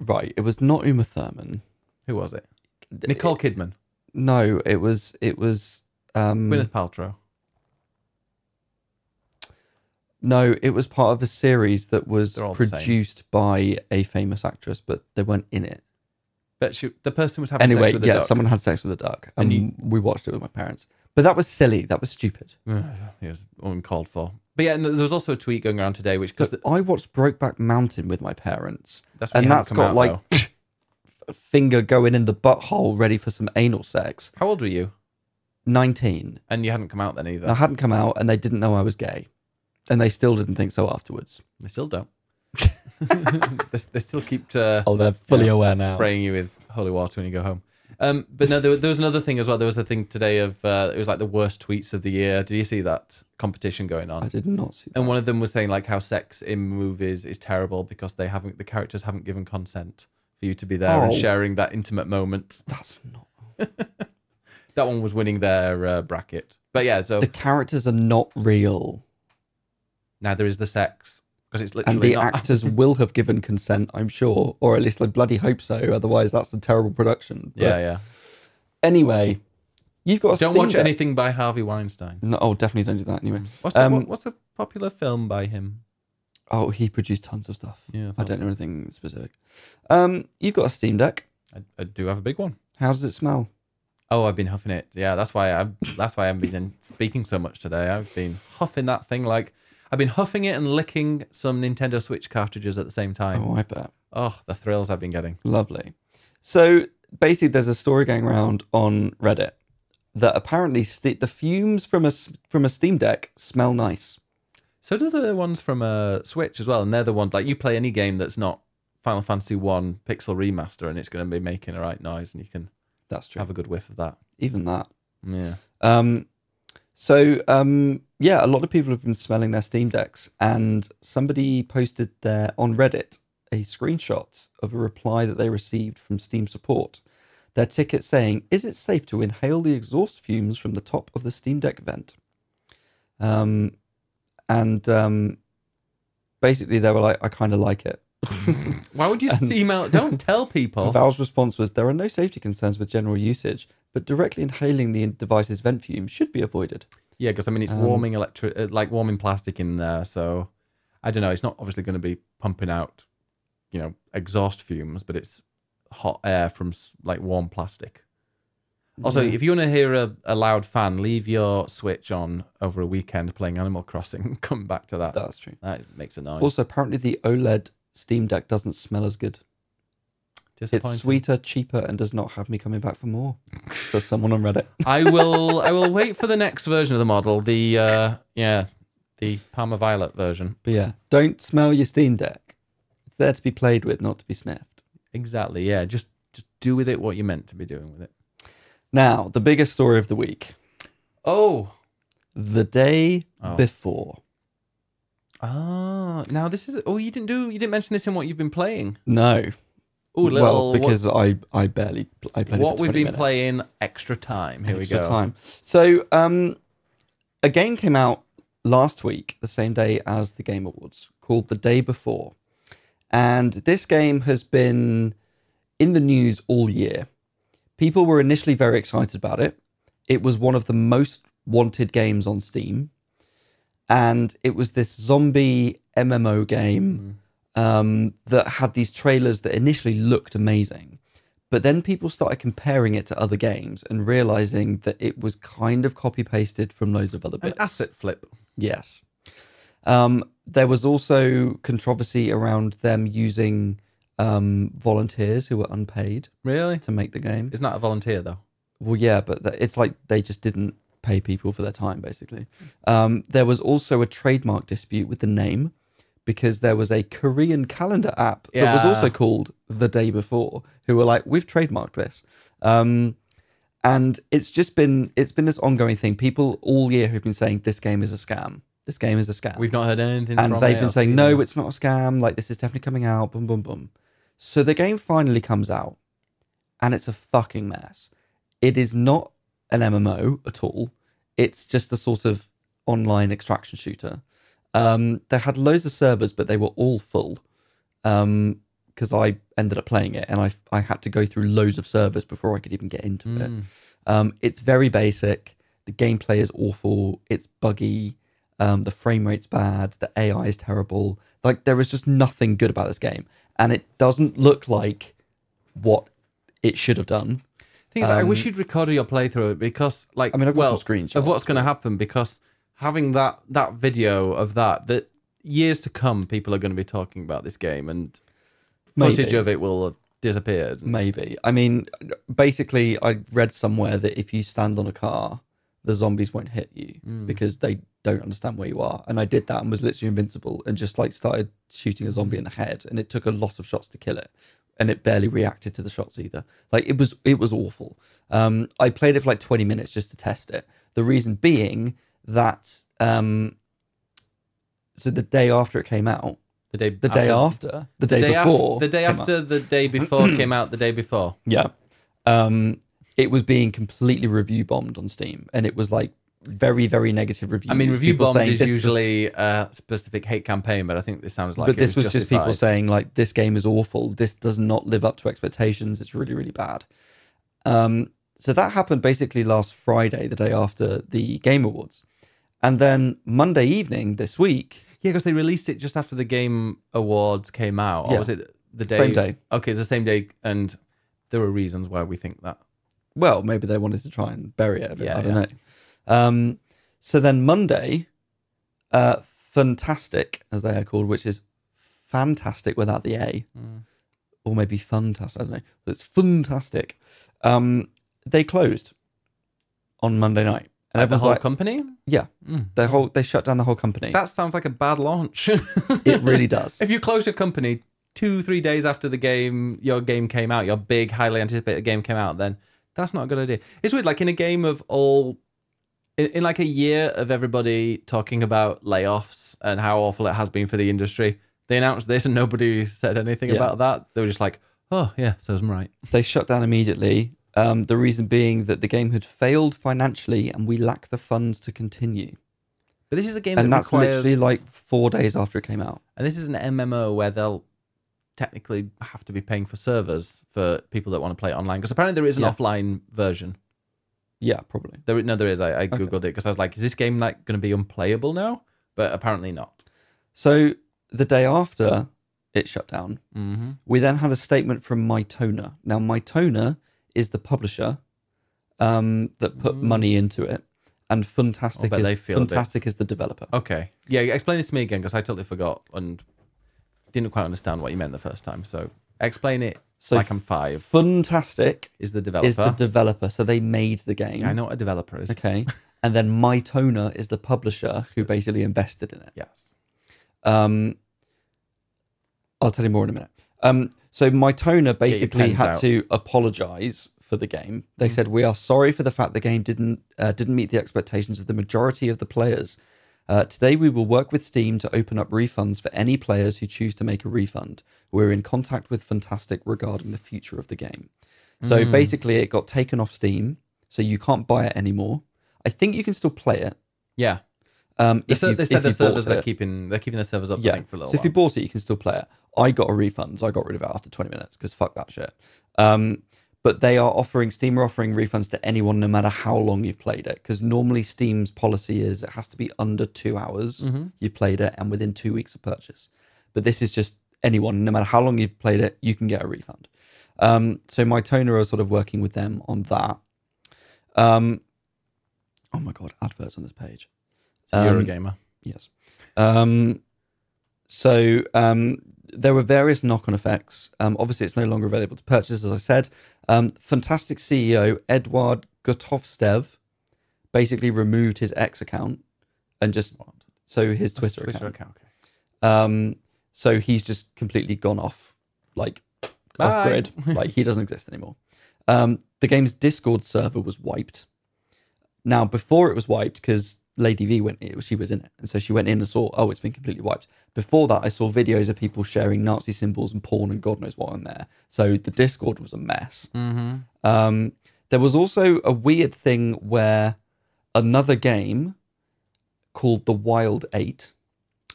Right. It was not Uma Thurman. Who was it? Nicole Kidman, No, it was it was um Gwyneth Paltrow. no, it was part of a series that was They're all the same. produced by a famous actress, but they weren't in it. But she, the person was having Anyway, sex with a yeah, duck. someone had sex with a duck, and, And you- we watched it with my parents. But that was silly. That was stupid. it was uncalled for. But yeah, and there was also a tweet going around today, which because But I watched Brokeback Mountain with my parents, that's when and you hadn't that's come got out, like a finger going in the butthole, ready for some anal sex. How old were you? Nineteen. And you hadn't come out then either. I hadn't come out, and they didn't know I was gay, and they still didn't think so afterwards. They still don't. they, they still keep uh, Oh, they're fully you know, aware now. spraying you with holy water when you go home. Um, but no, there, was- there was another thing as well. There was a thing today of uh, it was like the worst tweets of the year. Did you see that competition going on? I did not see that. And one of them was saying like how sex in movies is terrible because they haven't the characters haven't given consent for you to be there and Oh. sharing that intimate moment. That's not. That one was winning their uh, bracket. But yeah, so The characters are not real, neither is the sex because it's and the not. actors will have given consent, I'm sure, or at least I bloody hope so. Otherwise, that's a terrible production. But yeah, yeah. Anyway, you've got a Don't Steam watch Deck. anything by Harvey Weinstein. No, oh, definitely don't do that. Anyway, What's the, Um, what, what's a popular film by him? oh, he produced tons of stuff. Yeah, I don't know anything specific. Um, you've got a Steam Deck. I, I do have a big one. How does it smell? Oh, I've been huffing it. Yeah, that's why I. That's why I haven't been speaking so much today. I've been huffing that thing like I've been huffing it and licking some Nintendo Switch cartridges at the same time. Oh, I bet. Oh, the thrills I've been getting. Lovely. So basically, there's a story going around on Reddit that apparently st- the fumes from a from a Steam Deck smell nice. So do the ones from a Switch as well, and they're the ones like you play any game that's not Final Fantasy One Pixel Remaster, and it's going to be making a right noise, and you can That's true. have a good whiff of that. Even that. Yeah. Um, So um, yeah, a lot of people have been smelling their Steam decks, and somebody posted there on Reddit a screenshot of a reply that they received from Steam support. Their ticket saying, "Is it safe to inhale the exhaust fumes from the top of the Steam Deck vent?" Um, and um, basically, they were like, "I kind of like it." Why would you email? Don't tell people. Valve's response was, "There are no safety concerns with general usage, but directly inhaling the device's vent fumes should be avoided." Yeah, because I mean it's Um, warming electric, uh, like warming plastic in there. So I don't know. It's not obviously going to be pumping out, you know, exhaust fumes, but it's hot air from like warm plastic. Also, Yeah. if you want to hear a, a loud fan, leave your switch on over a weekend playing Animal Crossing. Come back to that. That's true. That makes a noise. Also, apparently, the OLED Steam Deck doesn't smell as good. Disappointing. It's sweeter, cheaper, and does not have me coming back for more. So someone on Reddit. I will. I will wait for the next version of the model. The uh, yeah, the Parma Violet version. But yeah, don't smell your Steam Deck. It's there to be played with, not to be sniffed. Exactly. Yeah. Just just do with it what you're meant to be doing with it. Now, the biggest story of the week: Oh. the day Oh. before. Ah, now this is. Oh, you didn't do. You didn't mention this in what you've been playing. No, Oh, little. well, because I I barely I played what, we've been minutes. playing extra time. Here Extra we go. Time. So, um, a game came out last week, the same day as the Game Awards, called The Day Before, and this game has been in the news all year. People were initially very excited about it. It was one of the most wanted games on Steam, and it was this zombie MMO game um, that had these trailers that initially looked amazing. But then people started comparing it to other games and realizing that it was kind of copy pasted from loads of other An bits. asset flip. Yes. Um, there was also controversy around them using um, volunteers who were unpaid Really? to make the game. Isn't that a volunteer though? Well, yeah, but it's like they just didn't pay people for their time, basically. Um, there was also a trademark dispute with the name because there was a Korean calendar app that was also called The Day Before, who were like, "We've trademarked this," um, and it's just been it's been this ongoing thing. People all year who've been saying this game is a scam. This game is a scam. We've not heard anything. and they've been saying seen no it's not a scam. Like this is definitely coming out. Boom boom boom. So the game finally comes out and it's a fucking mess. It is not an mmo at all. It's just a sort of online extraction shooter um, they had loads of servers but they were all full because i ended up playing it and I, I had to go through loads of servers before i could even get into it Mm. um, it's very basic. The gameplay is awful. It's buggy. Um, the frame rate's bad. The AI is terrible. Like there is just nothing good about this game, and it doesn't look like what it should have done. Thing is, I Um, wish you'd recorded your playthrough because, like, I mean, I've got well, some screenshots of what's going to happen because having that that video of that that years to come, people are going to be talking about this game and footage Maybe. of it will have disappeared. Maybe. I mean, basically, I read somewhere that if you stand on a car, the zombies won't hit you Mm. because they don't understand where you are. And I did that and was literally invincible and just like started shooting a zombie in the head. And it took a lot of shots to kill it. And it barely reacted to the shots either. Like it was, it was awful. Um, I played it for like 20 minutes just to test it. The reason being that, um, so the day after it came out, The day, the day after, the day, the day af- before, the day after the day before came out. The day before. Yeah. Um, it was being completely review bombed on Steam, and it was like very, very negative reviews. I mean, review People bombed saying is was- usually a specific hate campaign, but I think this sounds like. but it this was just people saying like this game is awful. This does not live up to expectations. It's really, really bad. Um, so that happened basically last Friday, the day after the Game Awards, and then Monday evening this week. Yeah, because they released it just after the Game Awards came out. Or Yeah. was it the day? Same day. Okay, it's the same day, and there were reasons why we think that. Well, maybe they wanted to try and bury it a bit. Yeah, I don't yeah. know. Um, so then Monday, uh, fantastic as they are called, which is fantastic without the A, Mm. or maybe fantastic. I don't know, but it's fantastic. Um, they closed on Monday night, and Like the whole like, company. "Yeah, Mm. whole they shut down the whole company." That sounds like a bad launch. it really does. if you close your company two, three days after the game, your game came out, your big, highly anticipated game came out, then that's not a good idea. It's weird. Like in a game of all in, in like a year of everybody talking about layoffs and how awful it has been for the industry, they announced this and nobody said anything Yeah. about that. They were just like, oh yeah, so I'm right. They shut down immediately. Um, the reason being that the game had failed financially and we lack the funds to continue. But this is a game And that that's requires, literally like four days after it came out. and this is an MMO where they'll technically have to be paying for servers for people that want to play it online because apparently there is an Yeah. offline version. Yeah, probably. There, no, there is. I, I googled it because I was like, is this game like going to be unplayable now? But apparently not. So the day after it shut down, Mm-hmm. we then had a statement from Mytona. Now, Mytona is the publisher um, that put Mm. money into it, and Fantastic bet is they feel a bit- Fantastic is the developer. Okay. Yeah, explain this to me again because I totally forgot and didn't quite understand what you meant the first time. So explain it So like I'm five. Fantastic Is the developer? is the developer, so they made the game. Yeah, I know what a developer is. Okay, and then Mytona is the publisher who basically invested in it. Yes. Um, I'll tell you more in a minute. Um, so Mytona basically had out. to apologize for the game. They said, "We are sorry for the fact the game didn't uh, didn't meet the expectations of the majority of the players. Uh, today, we will work with Steam to open up refunds for any players who choose to make a refund. We're in contact with Fantastic regarding the future of the game. So basically, it got taken off Steam, so you can't buy it anymore. I think you can still play it. Yeah. Um, if said, you- they said if the servers it. are keeping they're keeping the servers up. Yeah. for a little So if you bought it, you can still play it. I got a refund, so I got rid of it after 20 minutes because fuck that shit. Um, but they are offering Steam are offering refunds to anyone no matter how long you've played it. Because normally Steam's policy is it has to be under two hours Mm-hmm. you've played it and within two weeks of purchase. But this is just anyone, no matter how long you've played it, you can get a refund. Um, so Mytona are sort of working with them on that. Um, oh my god, adverts on this page. Um, Eurogamer. Yes. Um, so um, there were various knock-on effects. Um, obviously, it's no longer available to purchase, as I said. Um, Fantastic CEO Edward Gotovtsev basically removed his X account and just What? so his Twitter, Twitter account. account. Okay. Um, so he's just completely gone off, like Bye. off grid. like he doesn't exist anymore. Um, the game's Discord server was wiped. Now, before it was wiped, because Lady V went, it, she was in it, and so she went in and saw, oh, it's been completely wiped. Before that, I saw videos of people sharing Nazi symbols and porn and God knows what on there. So the Discord was a mess. Mm-hmm. Um, there was also a weird thing where another game called The Wild Eight,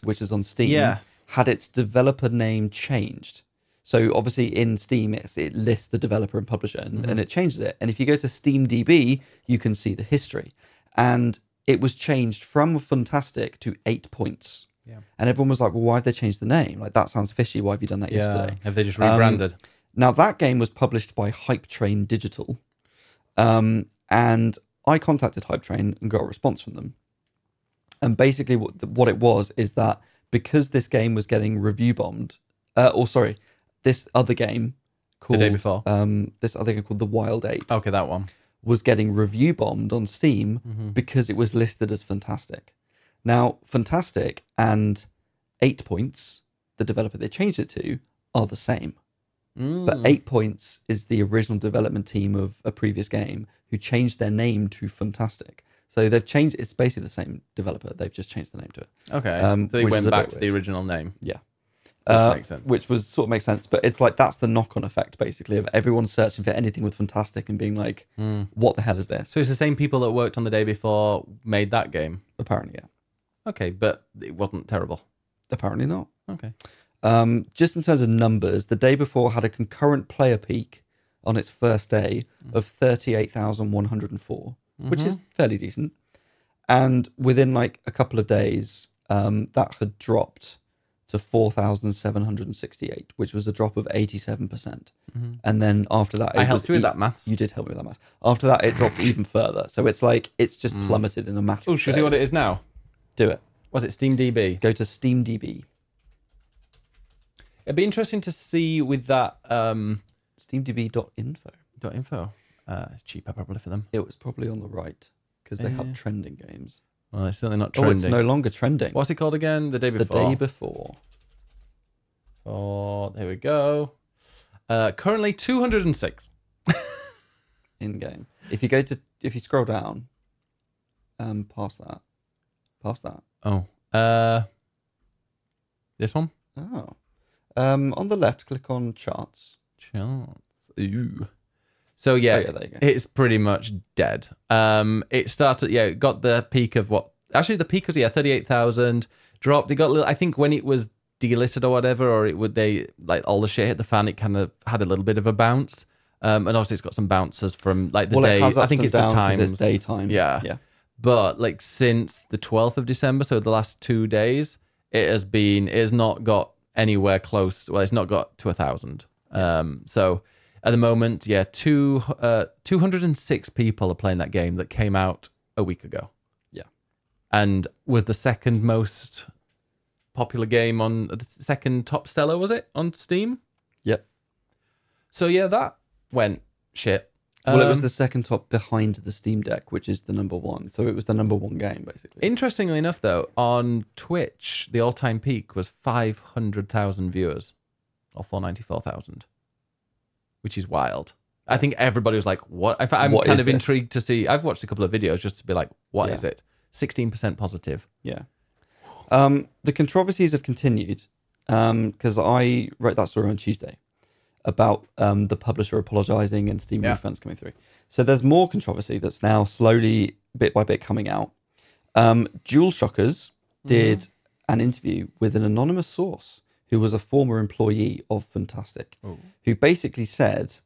which is on Steam, Yes. had its developer name changed. So obviously in Steam, it's, it lists the developer and publisher, and, Mm-hmm. and it changes it. And if you go to SteamDB, you can see the history, and it was changed from Fantastic to Eight Points. Yeah. And everyone was like, "Well, why have they changed the name? Like that sounds fishy. Why have you done that Yeah. yesterday?" Have they just Um, rebranded? Now that game was published by Hype Train Digital, um, and I contacted Hype Train and got a response from them. And basically, what what it was is that because this game was getting review bombed, uh, or sorry, this other game called The day before? um, this other game called The Wild Eight okay, that one. Was getting review bombed on Steam Mm-hmm. because it was listed as Fantastic. Now, Fantastic and Eight Points, the developer they changed it to, are the same. Mm. But Eight Points is the original development team of a previous game who changed their name to Fantastic. So they've changed. It's basically the same developer. They've just changed the name to it. Okay. um, so they went back to the original name. Yeah, Which makes sense. Which was sort of makes sense, but it's like that's the knock-on effect basically of everyone searching for anything with Fantastic and being like, Hmm. "What the hell is this?" So it's the same people that worked on the day before made that game. Apparently, yeah. Okay, but it wasn't terrible. Apparently not. Okay. Um, just in terms of numbers, the day before had a concurrent player peak on its first day of 38,104, which is fairly decent. And within like a couple of days, um, that had dropped to 4,768, which was a drop of 87%. And then after that, it I helped you with e- that maths. You did help me with that math. After that, it dropped even further. So it's like, it's just plummeted in a matter Oh, of should we see what it is now? Do it. Was it SteamDB? Go to SteamDB. It'd be interesting to see with that um, SteamDB.info. dot .info. Uh, it's cheaper probably for them. It was probably on the right because they Yeah. have trending games. Well, it's certainly not Oh, trending. it's no longer trending. What's it called again? The day before. the day before. Oh, there we go. Uh, currently 206. in game. If you go to if you scroll down, um, past that. Past that. Oh, uh, this one. Oh. Um, on the left, click on charts. Charts. Ooh. So yeah, Oh, yeah, there you go. it's pretty much dead. Um, it started. Yeah, it got the peak of what? Actually, the peak was yeah thirty eight thousand. Dropped. It got a little. I think when it was delisted or whatever, or it would they like all the shit hit the fan. It kind of had a little bit of a bounce. Um, and obviously it's got some bounces from like the well, day. I think it's the times. It's daytime. Yeah. Yeah. but like since the 12th of December, so the last two days, it has been, it has not got anywhere close. Well, it's not got to a thousand. Um, so at the moment, yeah, two, uh, 206 people are playing that game that came out a week ago. Yeah. And was the second most popular game on the second top seller, was it on Steam? Yep. So yeah, that went shit. Well, it was Um, the second top behind the Steam Deck, which is the number one. So it was the number one game, basically. Interestingly enough, though, on Twitch, the all-time peak was five hundred thousand viewers, or four ninety-four thousand, which is wild. I think everybody was like, "What?" I, I'm What kind of this? intrigued to see. I've watched a couple of videos just to be like, "What is Yeah. it?" Sixteen percent positive. Yeah. Um, the controversies have continued because I wrote that story on Tuesday about um, the publisher apologizing and Steam Yeah. refunds coming through. So there's more controversy that's now slowly, bit by bit, coming out. Um, Jewel Shockers did an interview with an anonymous source who was a former employee of Fantastic, who basically said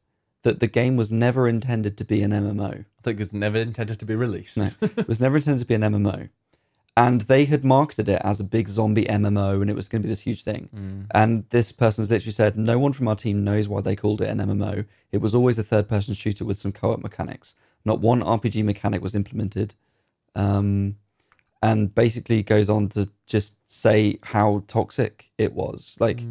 that the game was never intended to be an MMO. I think was never intended to be released. No, it was never intended to be an MMO. And they had marketed it as a big zombie MMO and it was going to be this huge thing. Mm. And this person's literally said, No one from our team knows why they called it an MMO. It was always a third person shooter with some co op mechanics. Not one RPG mechanic was implemented. Um, and basically goes on to just say how toxic it was. Like,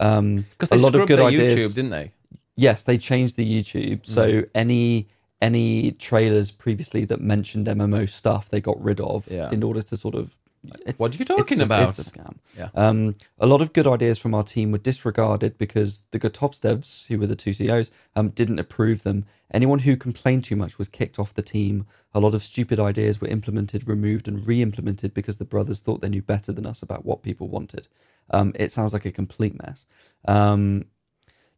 um, Because a lot of good ideas. YouTube, didn't they? Yes, they changed the YouTube. So Mm. any any trailers previously that mentioned MMO stuff, they got rid of Yeah. in order to sort of. It's- What are you it's talking a- about? It's a scam. Yeah. Um, a lot of good ideas from our team were disregarded because the Gotovtsevs, who were the two CEOs, um, didn't approve them. Anyone who complained too much was kicked off the team. A lot of stupid ideas were implemented, removed, and re-implemented because the brothers thought they knew better than us about what people wanted. Um, it sounds like a complete mess. Um,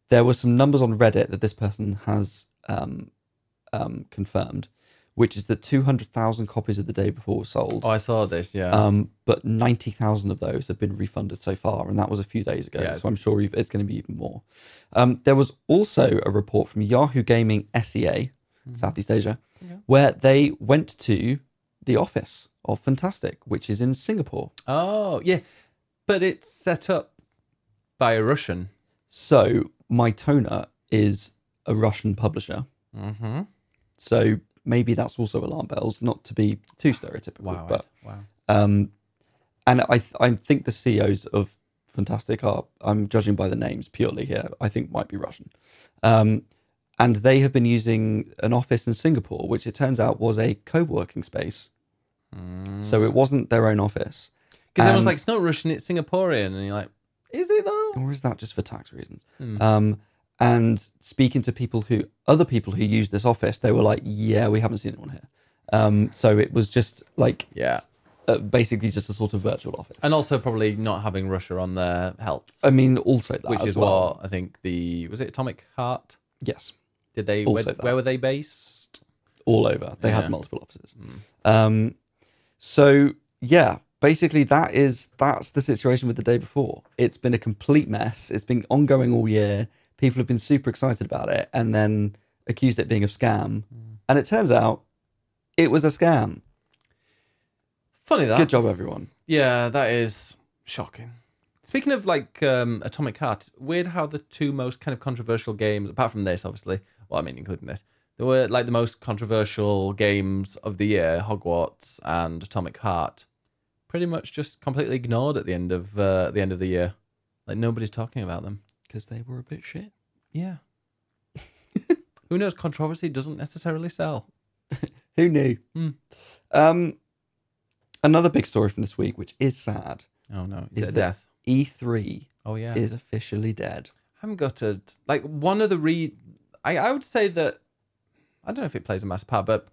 there were some numbers on Reddit that this person has um, um, confirmed, which is the 200,000 copies of the day before were sold. Oh, I saw this. Yeah. Um, but 90,000 of those have been refunded so far, and that was a few days ago. Yeah. So I'm sure you've- it's going to be even more. Um, there was also a report from Yahoo Gaming SEA, Southeast Asia, Yeah. where they went to the office of Fantastic, which is in Singapore. oh, yeah, but it's set up by a Russian. So Mytona is a Russian publisher. Mm-hmm. So maybe that's also alarm bells, not to be too stereotypical, Wow. but wow. Um, and I th- I think the CEOs of Fantastic are I'm judging by the names purely here. I think might be Russian, um, and they have been using an office in Singapore, which it turns out was a co-working space. So it wasn't their own office, Because everyone's like, it's not Russian, it's Singaporean. And you're like, is it though? or is that just for tax reasons? Hmm. Um, and speaking to people who other people who use this office, they were like, "Yeah, we haven't seen anyone here." Um, so it was just like Yeah. uh, basically just a sort of virtual office. And also probably not having Russia on there helps. I mean, also that which is well. what I think the was it Atomic Heart? Yes, Did they where, where were they based? all over. They Yeah. had multiple offices. Um, so yeah, basically that is that's the situation with the day before. It's been a complete mess. It's been ongoing all year. People have been super excited about it, and then accused it being a scam. And it turns out it was a scam. Funny that. Good job, everyone. Yeah, that is shocking. Speaking of like um, Atomic Heart, weird how the two most kind of controversial games, apart from this, obviously, well, I mean, including this, they were like the most controversial games of the year, Hogwarts and Atomic Heart, pretty much just completely ignored at the end of uh, the end of the year. Like nobody's talking about them. Because they were a bit shit. Yeah. Who knows? Controversy doesn't necessarily sell. Who knew? Hmm. Um, another big story from this week, which is sad. Oh no, is, Is death? E3 Oh yeah. is officially dead. I'm gutted. Like one of the re, I I would say that I don't know if it plays a massive part, but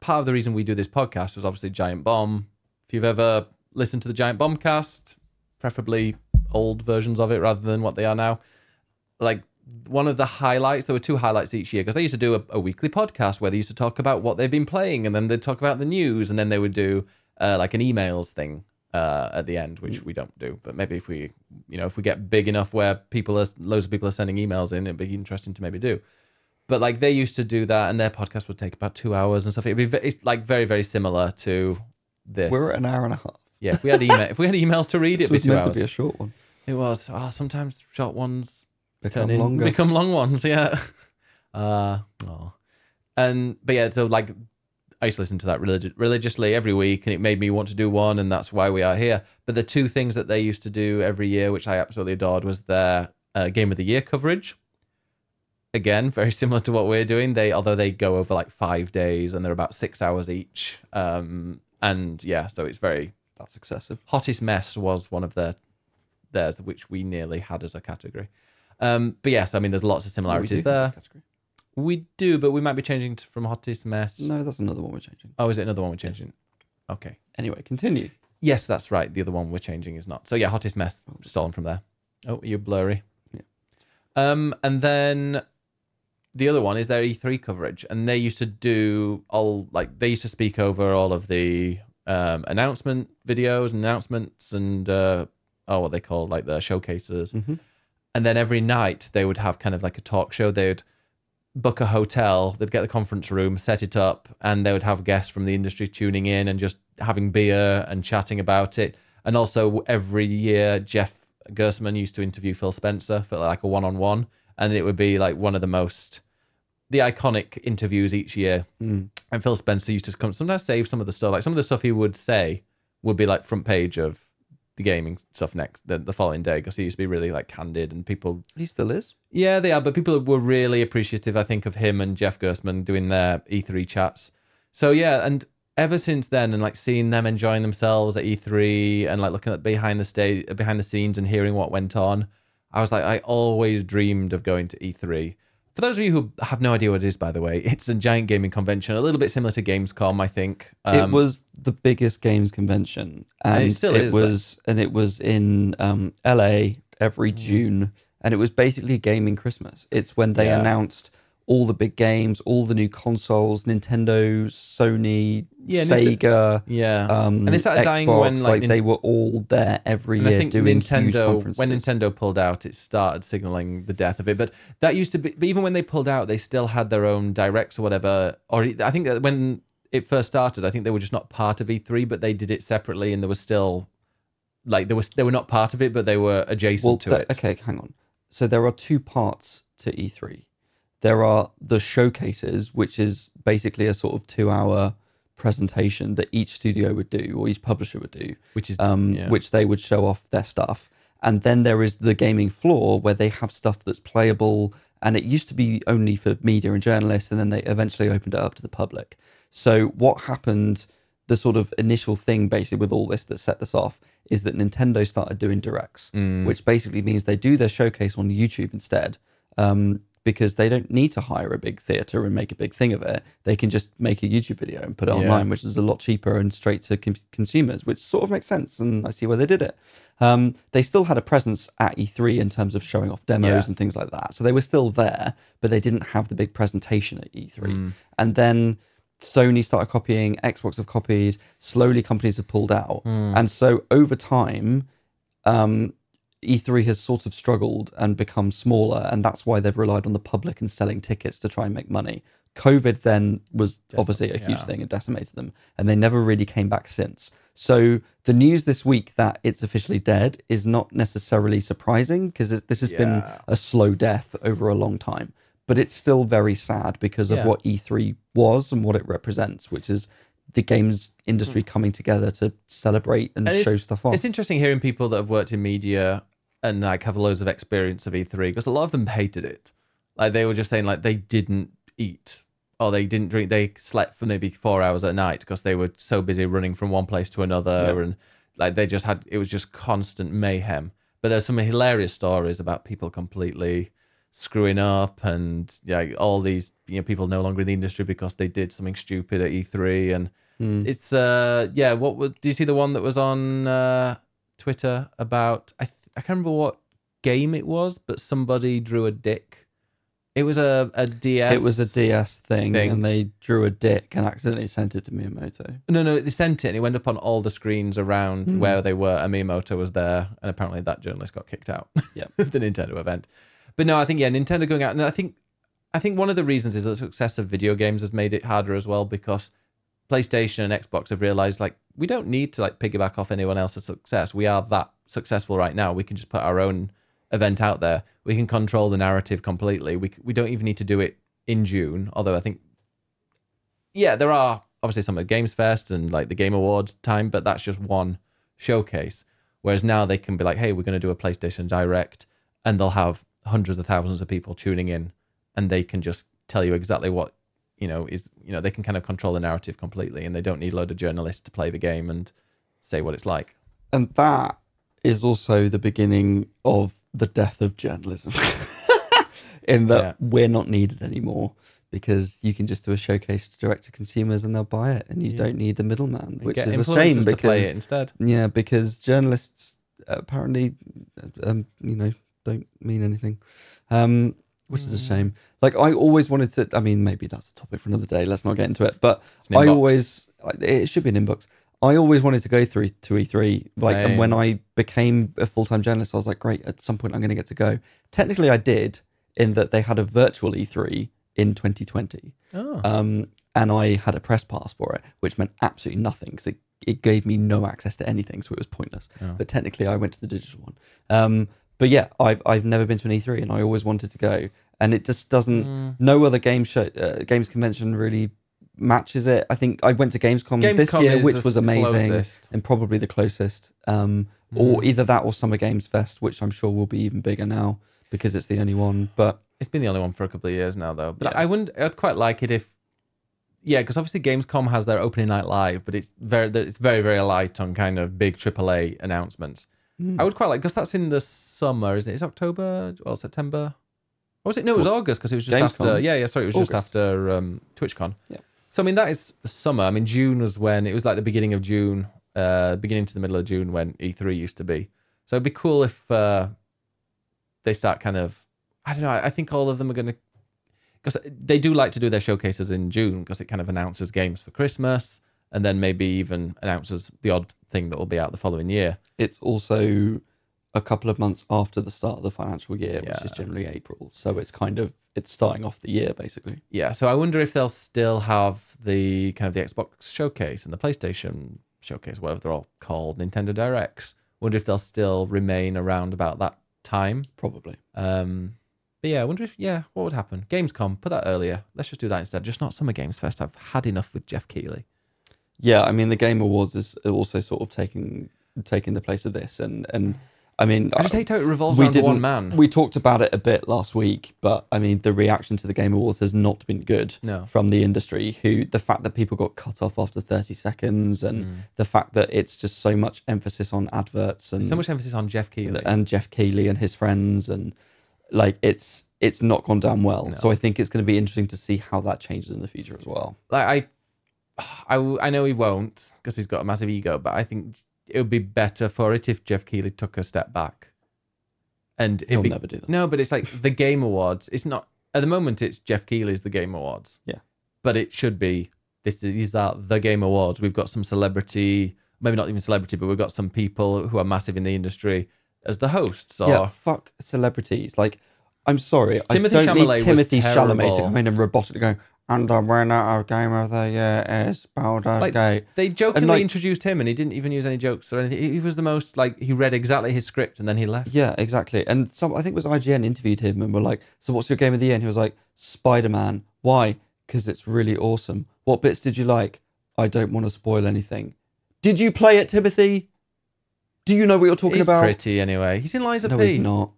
part of the reason we do this podcast was obviously Giant Bomb. If you've ever listened to the Giant Bomb cast, preferably old versions of it rather than what they are now, like one of the highlights, there were two highlights each year because they used to do a, a, weekly podcast where they used to talk about what they've been playing and then they'd talk about the news and then they would do uh, like an emails thing uh, at the end, which we don't do. But maybe if we, you know, if we get big enough where people are, loads of people are sending emails in, it'd be interesting to maybe do. But like they used to do that and their podcast would take about two hours and stuff. It'd be, ve- it's like very, very similar to this. We're at an hour and a half. yeah, if we had email, if we had emails to read, be was meant hours. to be a short one. It was. Oh, sometimes short ones Become in- longer. become long ones. Yeah. Uh, oh. And but yeah, so like I used to listen to that religi- religiously every week, and it made me want to do one, and that's why we are here. But the two things that they used to do every year, which I absolutely adored, was their uh, game of the year coverage. Again, very similar to what we're doing. They although they go over like five days, and they're about six hours each. Um, and yeah, so it's very That's excessive. hottest mess was one of their theirs, which we nearly had as a category. Um, but yes, I mean, there's lots of similarities do there. We do, but we might be changing to, from hottest mess. No, that's another one we're changing. Oh, is it another one we're changing? Okay. Anyway, continue. Yes, that's right. The other one we're changing is not. So yeah, hottest mess stolen from there. Oh, you're blurry. Yeah. Um, and then the other one is their E3 coverage, and they used to do all like they used to speak over all of the um announcement videos, announcements, and uh, oh, what they call like the showcases. Mhm. And then every night they would have kind of like a talk show. They'd book a hotel, they'd get the conference room, set it up, and they would have guests from the industry tuning in and just having beer and chatting about it. And also every year, Jeff Gerstmann used to interview Phil Spencer for like a one-on-one, and it would be like one of the most the iconic interviews each year. Mm. And Phil Spencer used to come sometimes save some of the stuff. Like some of the stuff he would say would be like front page of the gaming stuff next the, the following day because he used to be really like candid and people He still is. yeah, they are, but people were really appreciative, I think, of him and Jeff Gerstmann doing their E3 chats. So yeah, and ever since then, and like seeing them enjoying themselves at E3 and like looking at behind the stage, behind the scenes, and hearing what went on, I was like, I always dreamed of going to E3. For those of you who have no idea what it is, by the way, it's a giant gaming convention, a little bit similar to Gamescom, I think. it Um, was the biggest games convention, and, it still is, was, and it was in um, LA every Mm. June, and it was basically gaming Christmas. It's when they Yeah. announced all the big games, all the new consoles, Nintendo, Sony, Yeah, Sega. yeah. Um, And they started dying when, like, like, Nin- they were all there every And I year think doing huge Nintendo, conferences. when Nintendo pulled out, it started signaling the death of it. But that used to be, but even when they pulled out, they still had their own directs or whatever. Or I think that when it first started, I think they were just not part of E3, but they did it separately, and there was still like there was they were not part of it, but they were adjacent well, to th- it. okay, hang on. So there are two parts to E3. There are the showcases, which is basically a sort of two-hour presentation that each studio would do or each publisher would do, Which is um, yeah. which they would show off their stuff. And then there is the gaming floor where they have stuff that's playable. And it used to be only for media and journalists, and then they eventually opened it up to the public. So what happened? The sort of initial thing, basically, with all this that set this off, is that Nintendo started doing directs, Mm. which basically means they do their showcase on YouTube instead. Um, because they don't need to hire a big theater and make a big thing of it. They can just make a YouTube video and put it Yeah. online, which is a lot cheaper and straight to con- consumers, which sort of makes sense. And I see why they did it. Um, they still had a presence at E3 in terms of showing off demos Yeah. and things like that. So they were still there, but they didn't have the big presentation at E3. Mm. And then Sony started copying, Xbox have copied, slowly companies have pulled out. Mm. And so over time, um, E3 has sort of struggled and become smaller, and that's why they've relied on the public and selling tickets to try and make money. COVID then was Decim- obviously a huge yeah. thing and decimated them, and they never really came back since. So the news this week that it's officially dead is not necessarily surprising because this has been a slow death over a long time, but it's still very sad because of Yeah. what E3 was and what it represents, which is the games industry coming together to celebrate and, Hmm. And show stuff off. It's interesting hearing people that have worked in media and like have loads of experience of E3 because a lot of them hated it. Like they were just saying like they didn't eat or they didn't drink. They slept for maybe four hours at night because they were so busy running from one place to another Yeah. and like they just had it was just constant mayhem. But there's some hilarious stories about people completely screwing up and yeah, all these you know people no longer in the industry because they did something stupid at E3 and Hmm. it's uh yeah. What was? Do you see the one that was on uh, Twitter about? I I can't remember what game it was, but somebody drew a dick. It was a a DS. It was a DS thing, thing. and they drew a dick and accidentally sent it to Miyamoto. No, no, they sent it and it went up on all the screens around Hmm. where they were. And Miyamoto was there, and apparently that journalist got kicked out Yep. of the Nintendo event. But no, I think yeah, Nintendo going out, and I think I think one of the reasons is the success of video games has made it harder as well because PlayStation and Xbox have realized like we don't need to like piggyback off anyone else's success. We are that successful right now. We can just put our own event out there. We can control the narrative completely. We we don't even need to do it in June. Although I think yeah, there are obviously some at Games Fest and like the Game Awards time, but that's just one showcase. Whereas now they can be like, hey, we're going to do a PlayStation Direct, and they'll have hundreds of thousands of people tuning in, and they can just tell you exactly what you know is you know they can kind of control the narrative completely, and they don't need a load of journalists to play the game and say what it's like. And that is also the beginning of the death of journalism. In that Yeah. we're not needed anymore because you can just do a showcase direct to consumers and they'll buy it and you Yeah. don't need the middleman, which is a shame influencers to play because it instead. yeah, because journalists apparently um, you know don't mean anything. Um which is a Mm. shame. Like I always wanted to I mean maybe that's a topic for another day. Let's not get into it. But I always it should be an inbox. I always wanted to go through to E3. Like, and when I became a full time journalist, I was like, great. At some point, I'm going to get to go. Technically, I did in that they had a virtual E3 in 2020, oh. um, and I had a press pass for it, which meant absolutely nothing because it, it gave me no access to anything, so it was pointless. Oh. But technically, I went to the digital one. Um, but yeah, I've I've never been to an E3, and I always wanted to go, and it just doesn't Mm. no other game show uh, games convention really matches it. I think I went to Gamescom, this year, which was amazing closest. and probably the closest. Um, Or Mm. either that or Summer Games Fest, which I'm sure will be even bigger now because it's the only one. But It's been the only one for a couple of years now, though. But Yeah. I wouldn't. I'd quite like it if, yeah, because obviously Gamescom has their opening night live, but it's very, it's very, very light on kind of big AAA announcements. Hmm. I would quite like because that's in the summer, isn't it? It's October or September. Or was it? No, it was August because it was just after. Yeah, yeah. Sorry, it was just after um, TwitchCon. Yeah. So I mean, that is summer. I mean, June was when it was like the beginning of June, uh, beginning to the middle of June when E3 used to be. So it'd be cool if uh, they start kind of. I don't know. I I think all of them are going to, because they do like to do their showcases in June because it kind of announces games for Christmas and then maybe even announces the odd thing that will be out the following year. it's also a couple of months after the start of the financial year, which is generally April. So it's kind of it's starting off the year basically. Yeah, so I wonder if they'll still have the kind of the Xbox showcase and the PlayStation showcase, whatever they're all called, Nintendo Directs. Wonder if they'll still remain around about that time. Probably. Um, but yeah, I wonder if yeah, what would happen? Gamescom, put that earlier. Let's just do that instead. Just not Summer Games Fest. I've had enough with Geoff Keighley. Yeah, I mean the Game Awards is also sort of taking taking the place of this, and and I mean I just hate how it revolves around one man. we talked about it a bit last week, but I mean the reaction to the Game Awards has not been good No. from the industry. Who the fact that people got cut off after thirty seconds, and Mm. the fact that it's just so much emphasis on adverts and So much emphasis on Geoff Keighley. and Geoff Keighley and his friends, and like it's it's not gone down well. No. So I think it's going to be interesting to see how that changes in the future as well. like I, I, I know he won't because he's got a massive ego, but I think it would be better for it if Geoff Keighley took a step back. And it'd He'll be, never do that. no, but it's like the Game Awards. It's not at the moment. It's Geoff Keighley's the Game Awards. Yeah. but it should be. This these are the Game Awards. We've got some celebrity, maybe not even celebrity, but we've got some people who are massive in the industry as the hosts. Or Yeah, fuck celebrities. Like, I'm sorry, Timothy I don't Chalamet need Timothy Chalamet to come in and robotically go. And the winner of Game of the Year is Baldur's Like, Gate. They jokingly like- introduced him, and he didn't even use any jokes or anything. He- was the most like he read exactly his script, and then he left. Yeah, exactly. And some, I think it was IGN interviewed him and were like, "So what's your game of the year?" And he was like, "Spider Man." Why? Because it's really awesome. What bits did you like? I don't want to spoil anything. Did you play it, Timothy? Do you know what you're talking He's about? pretty anyway. He's in Liza no, P. he's not.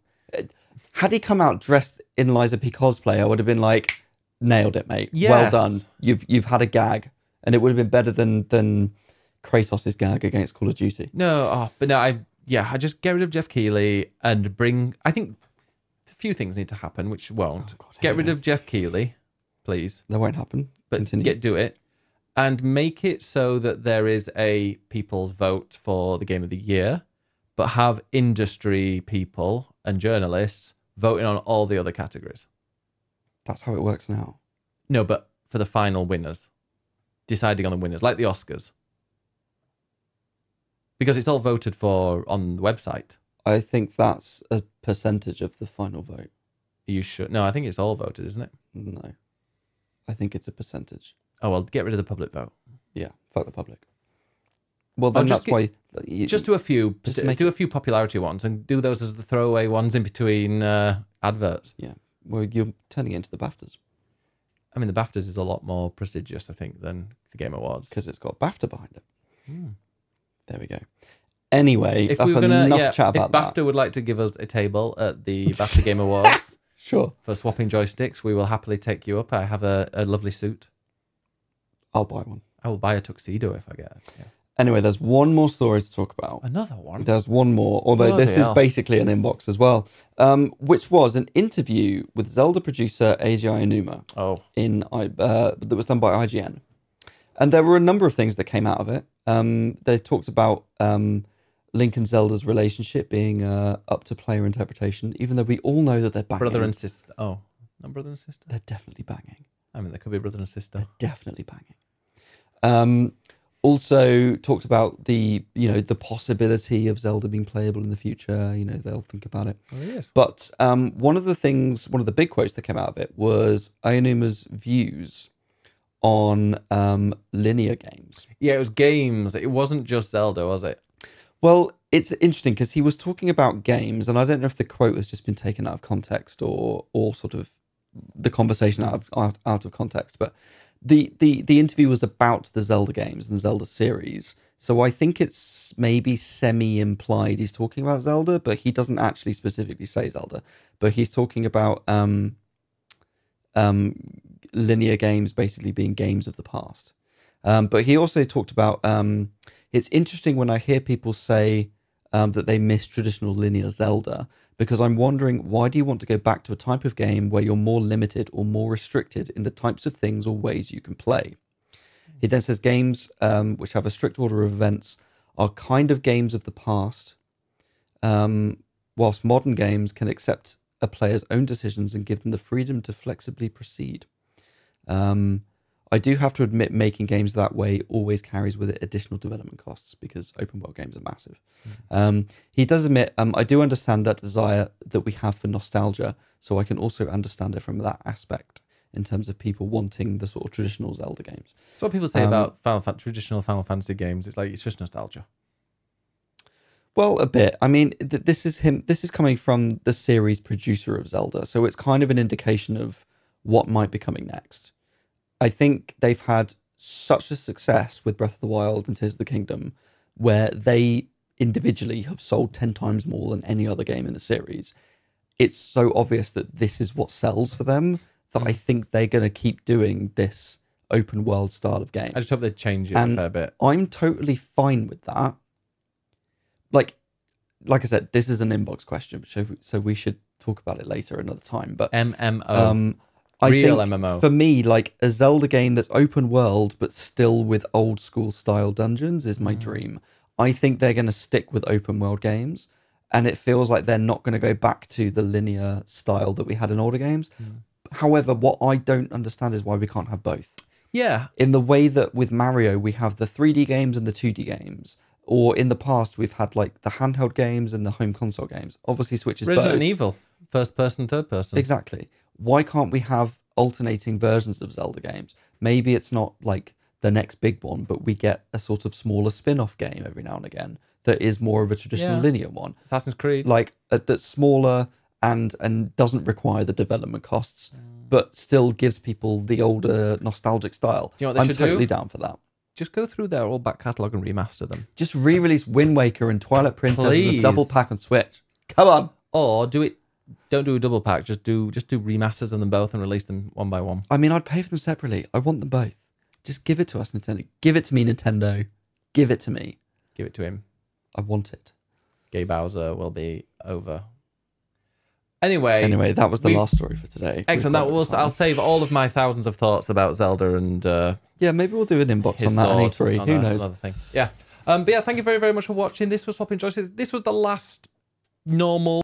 Had he come out dressed in Lies of P cosplay, I would have been like, "Nailed it, mate. Well done. You've you've had a gag, and it would have been better than than Kratos' gag against Call of Duty." No, oh, but no, I yeah, I just get rid of Geoff Keighley and bring. I think a few things need to happen, which won't. Oh, God, get rid go. of Geoff Keighley, please, That won't happen. but Continue. get do it, and make it so that there is a people's vote for the game of the year, but have industry people and journalists voting on all the other categories. That's how it works now. No, but for the final winners, deciding on the winners, like the Oscars, because it's all voted for on the website. I think that's a percentage of the final vote. You should. No, I think it's all voted, isn't it? No. I think it's a percentage. Oh well, get rid of the public vote. Yeah, fuck the public. Well, then just that's get- why. you- Just do a few, Just do make a few popularity ones, and do those as the throwaway ones in between uh, adverts. yeah. Well, you're turning it into the BAFTAs I mean, the BAFTAs is a lot more prestigious, I think, than the Game Awards. because it's got BAFTA behind it. Hmm. There we go. Anyway, If that's we were gonna, enough yeah, chat if about BAFTA that. would like to give us a table at the BAFTA Game Awards Sure, for swapping joysticks, we will happily take you up. I have a, a lovely suit. I'll buy one. I will buy a tuxedo if I get it. Yeah. Anyway, there's one more story to talk about. Another one. There's one more, although this Bloody is hell. basically an inbox as well, um, which was an interview with Zelda producer Eiji Aonuma Oh, in uh, that was done by IGN, and there were a number of things that came out of it. Um, they talked about um, Link and Zelda's relationship being uh, up to player interpretation, even though we all know that they're banging. brother and sister. Oh, not brother and sister. they're definitely banging. I mean, they could be brother and sister. They're definitely banging. Um, also talked about the you know the possibility of Zelda being playable in the future. You know they'll think about it. Oh, yes. But um, one of the things, one of the big quotes that came out of it was Aonuma's views on um, linear games. Yeah, it was games. It wasn't just Zelda, was it? Well, it's interesting because he was talking about games, and I don't know if the quote has just been taken out of context or or sort of the conversation out of out, out of context. But the the the interview was about the Zelda games and Zelda series, so I think it's maybe semi implied he's talking about Zelda, but he doesn't actually specifically say Zelda. But he's talking about um um linear games basically being games of the past. Um, but he also talked about um, it's interesting when I hear people say um, that they miss traditional linear Zelda because I'm wondering why do you want to go back to a type of game where you're more limited or more restricted in the types of things or ways you can play? He then says games um, which have a strict order of events are kind of games of the past, um, whilst modern games can accept a player's own decisions and give them the freedom to flexibly proceed. Um, I do have to admit, making games that way always carries with it additional development costs because open world games are massive. Um, he does admit, um, I do understand that desire that we have for nostalgia, so I can also understand it from that aspect in terms of people wanting the sort of traditional Zelda games. That's what people say Um, about Final Fan- traditional Final Fantasy games. It's like it's just nostalgia. Well, a bit. I mean, th- this is him. This is coming from the series producer of Zelda, so it's kind of an indication of what might be coming next. I think they've had such a success with Breath of the Wild and Tears of the Kingdom, where they individually have sold ten times more than any other game in the series. It's so obvious that this is what sells for them that I think they're going to keep doing this open world style of game. I just hope they change it And- a fair bit. I'm totally fine with that. Like, like I said, this is an inbox question, so so we should talk about it later another time. But MMO. um, I Real think MMO. for me, like a Zelda game that's open world but still with old school style dungeons is Mm. my dream. I think they're going to stick with open world games, and it feels like they're not going to go back to the linear style that we had in older games. Mm. However, what I don't understand is why we can't have both yeah, in the way that with Mario we have the 3D games and the 2D games, or in the past we've had like the handheld games and the home console games. Obviously, Switch is Resident both. Evil, first person, third person. Exactly. Why can't we have alternating versions of Zelda games? Maybe it's not like the next big one, but we get a sort of smaller spin-off game every now and again that is more of a traditional Yeah. linear one, Assassin's Creed. like uh, that's smaller and and doesn't require the development costs, but still gives people the older nostalgic style. Do you know what they I'm should do? totally down for that. Just go through their old back catalogue and remaster them. Just re-release Wind Waker and Twilight Princess as a double pack on Switch. Come on. Or do it. Don't do a double pack. Just do just do remasters of them both and release them one by one. I mean, I'd pay for them separately. I want them both. Just give it to us, Nintendo. Give it to me, Nintendo. Give it to me. Give it to him. I want it. Gay Bowser will be over. Anyway, Anyway, that was the we- last story for today. excellent. That was. I'll save all of my thousands of thoughts about Zelda and uh, Yeah, maybe we'll do an inbox on that at E3. Who knows? Another thing. Yeah. Um, but yeah, thank you very very much for watching. This was Swapping Joysticks. This was the last normal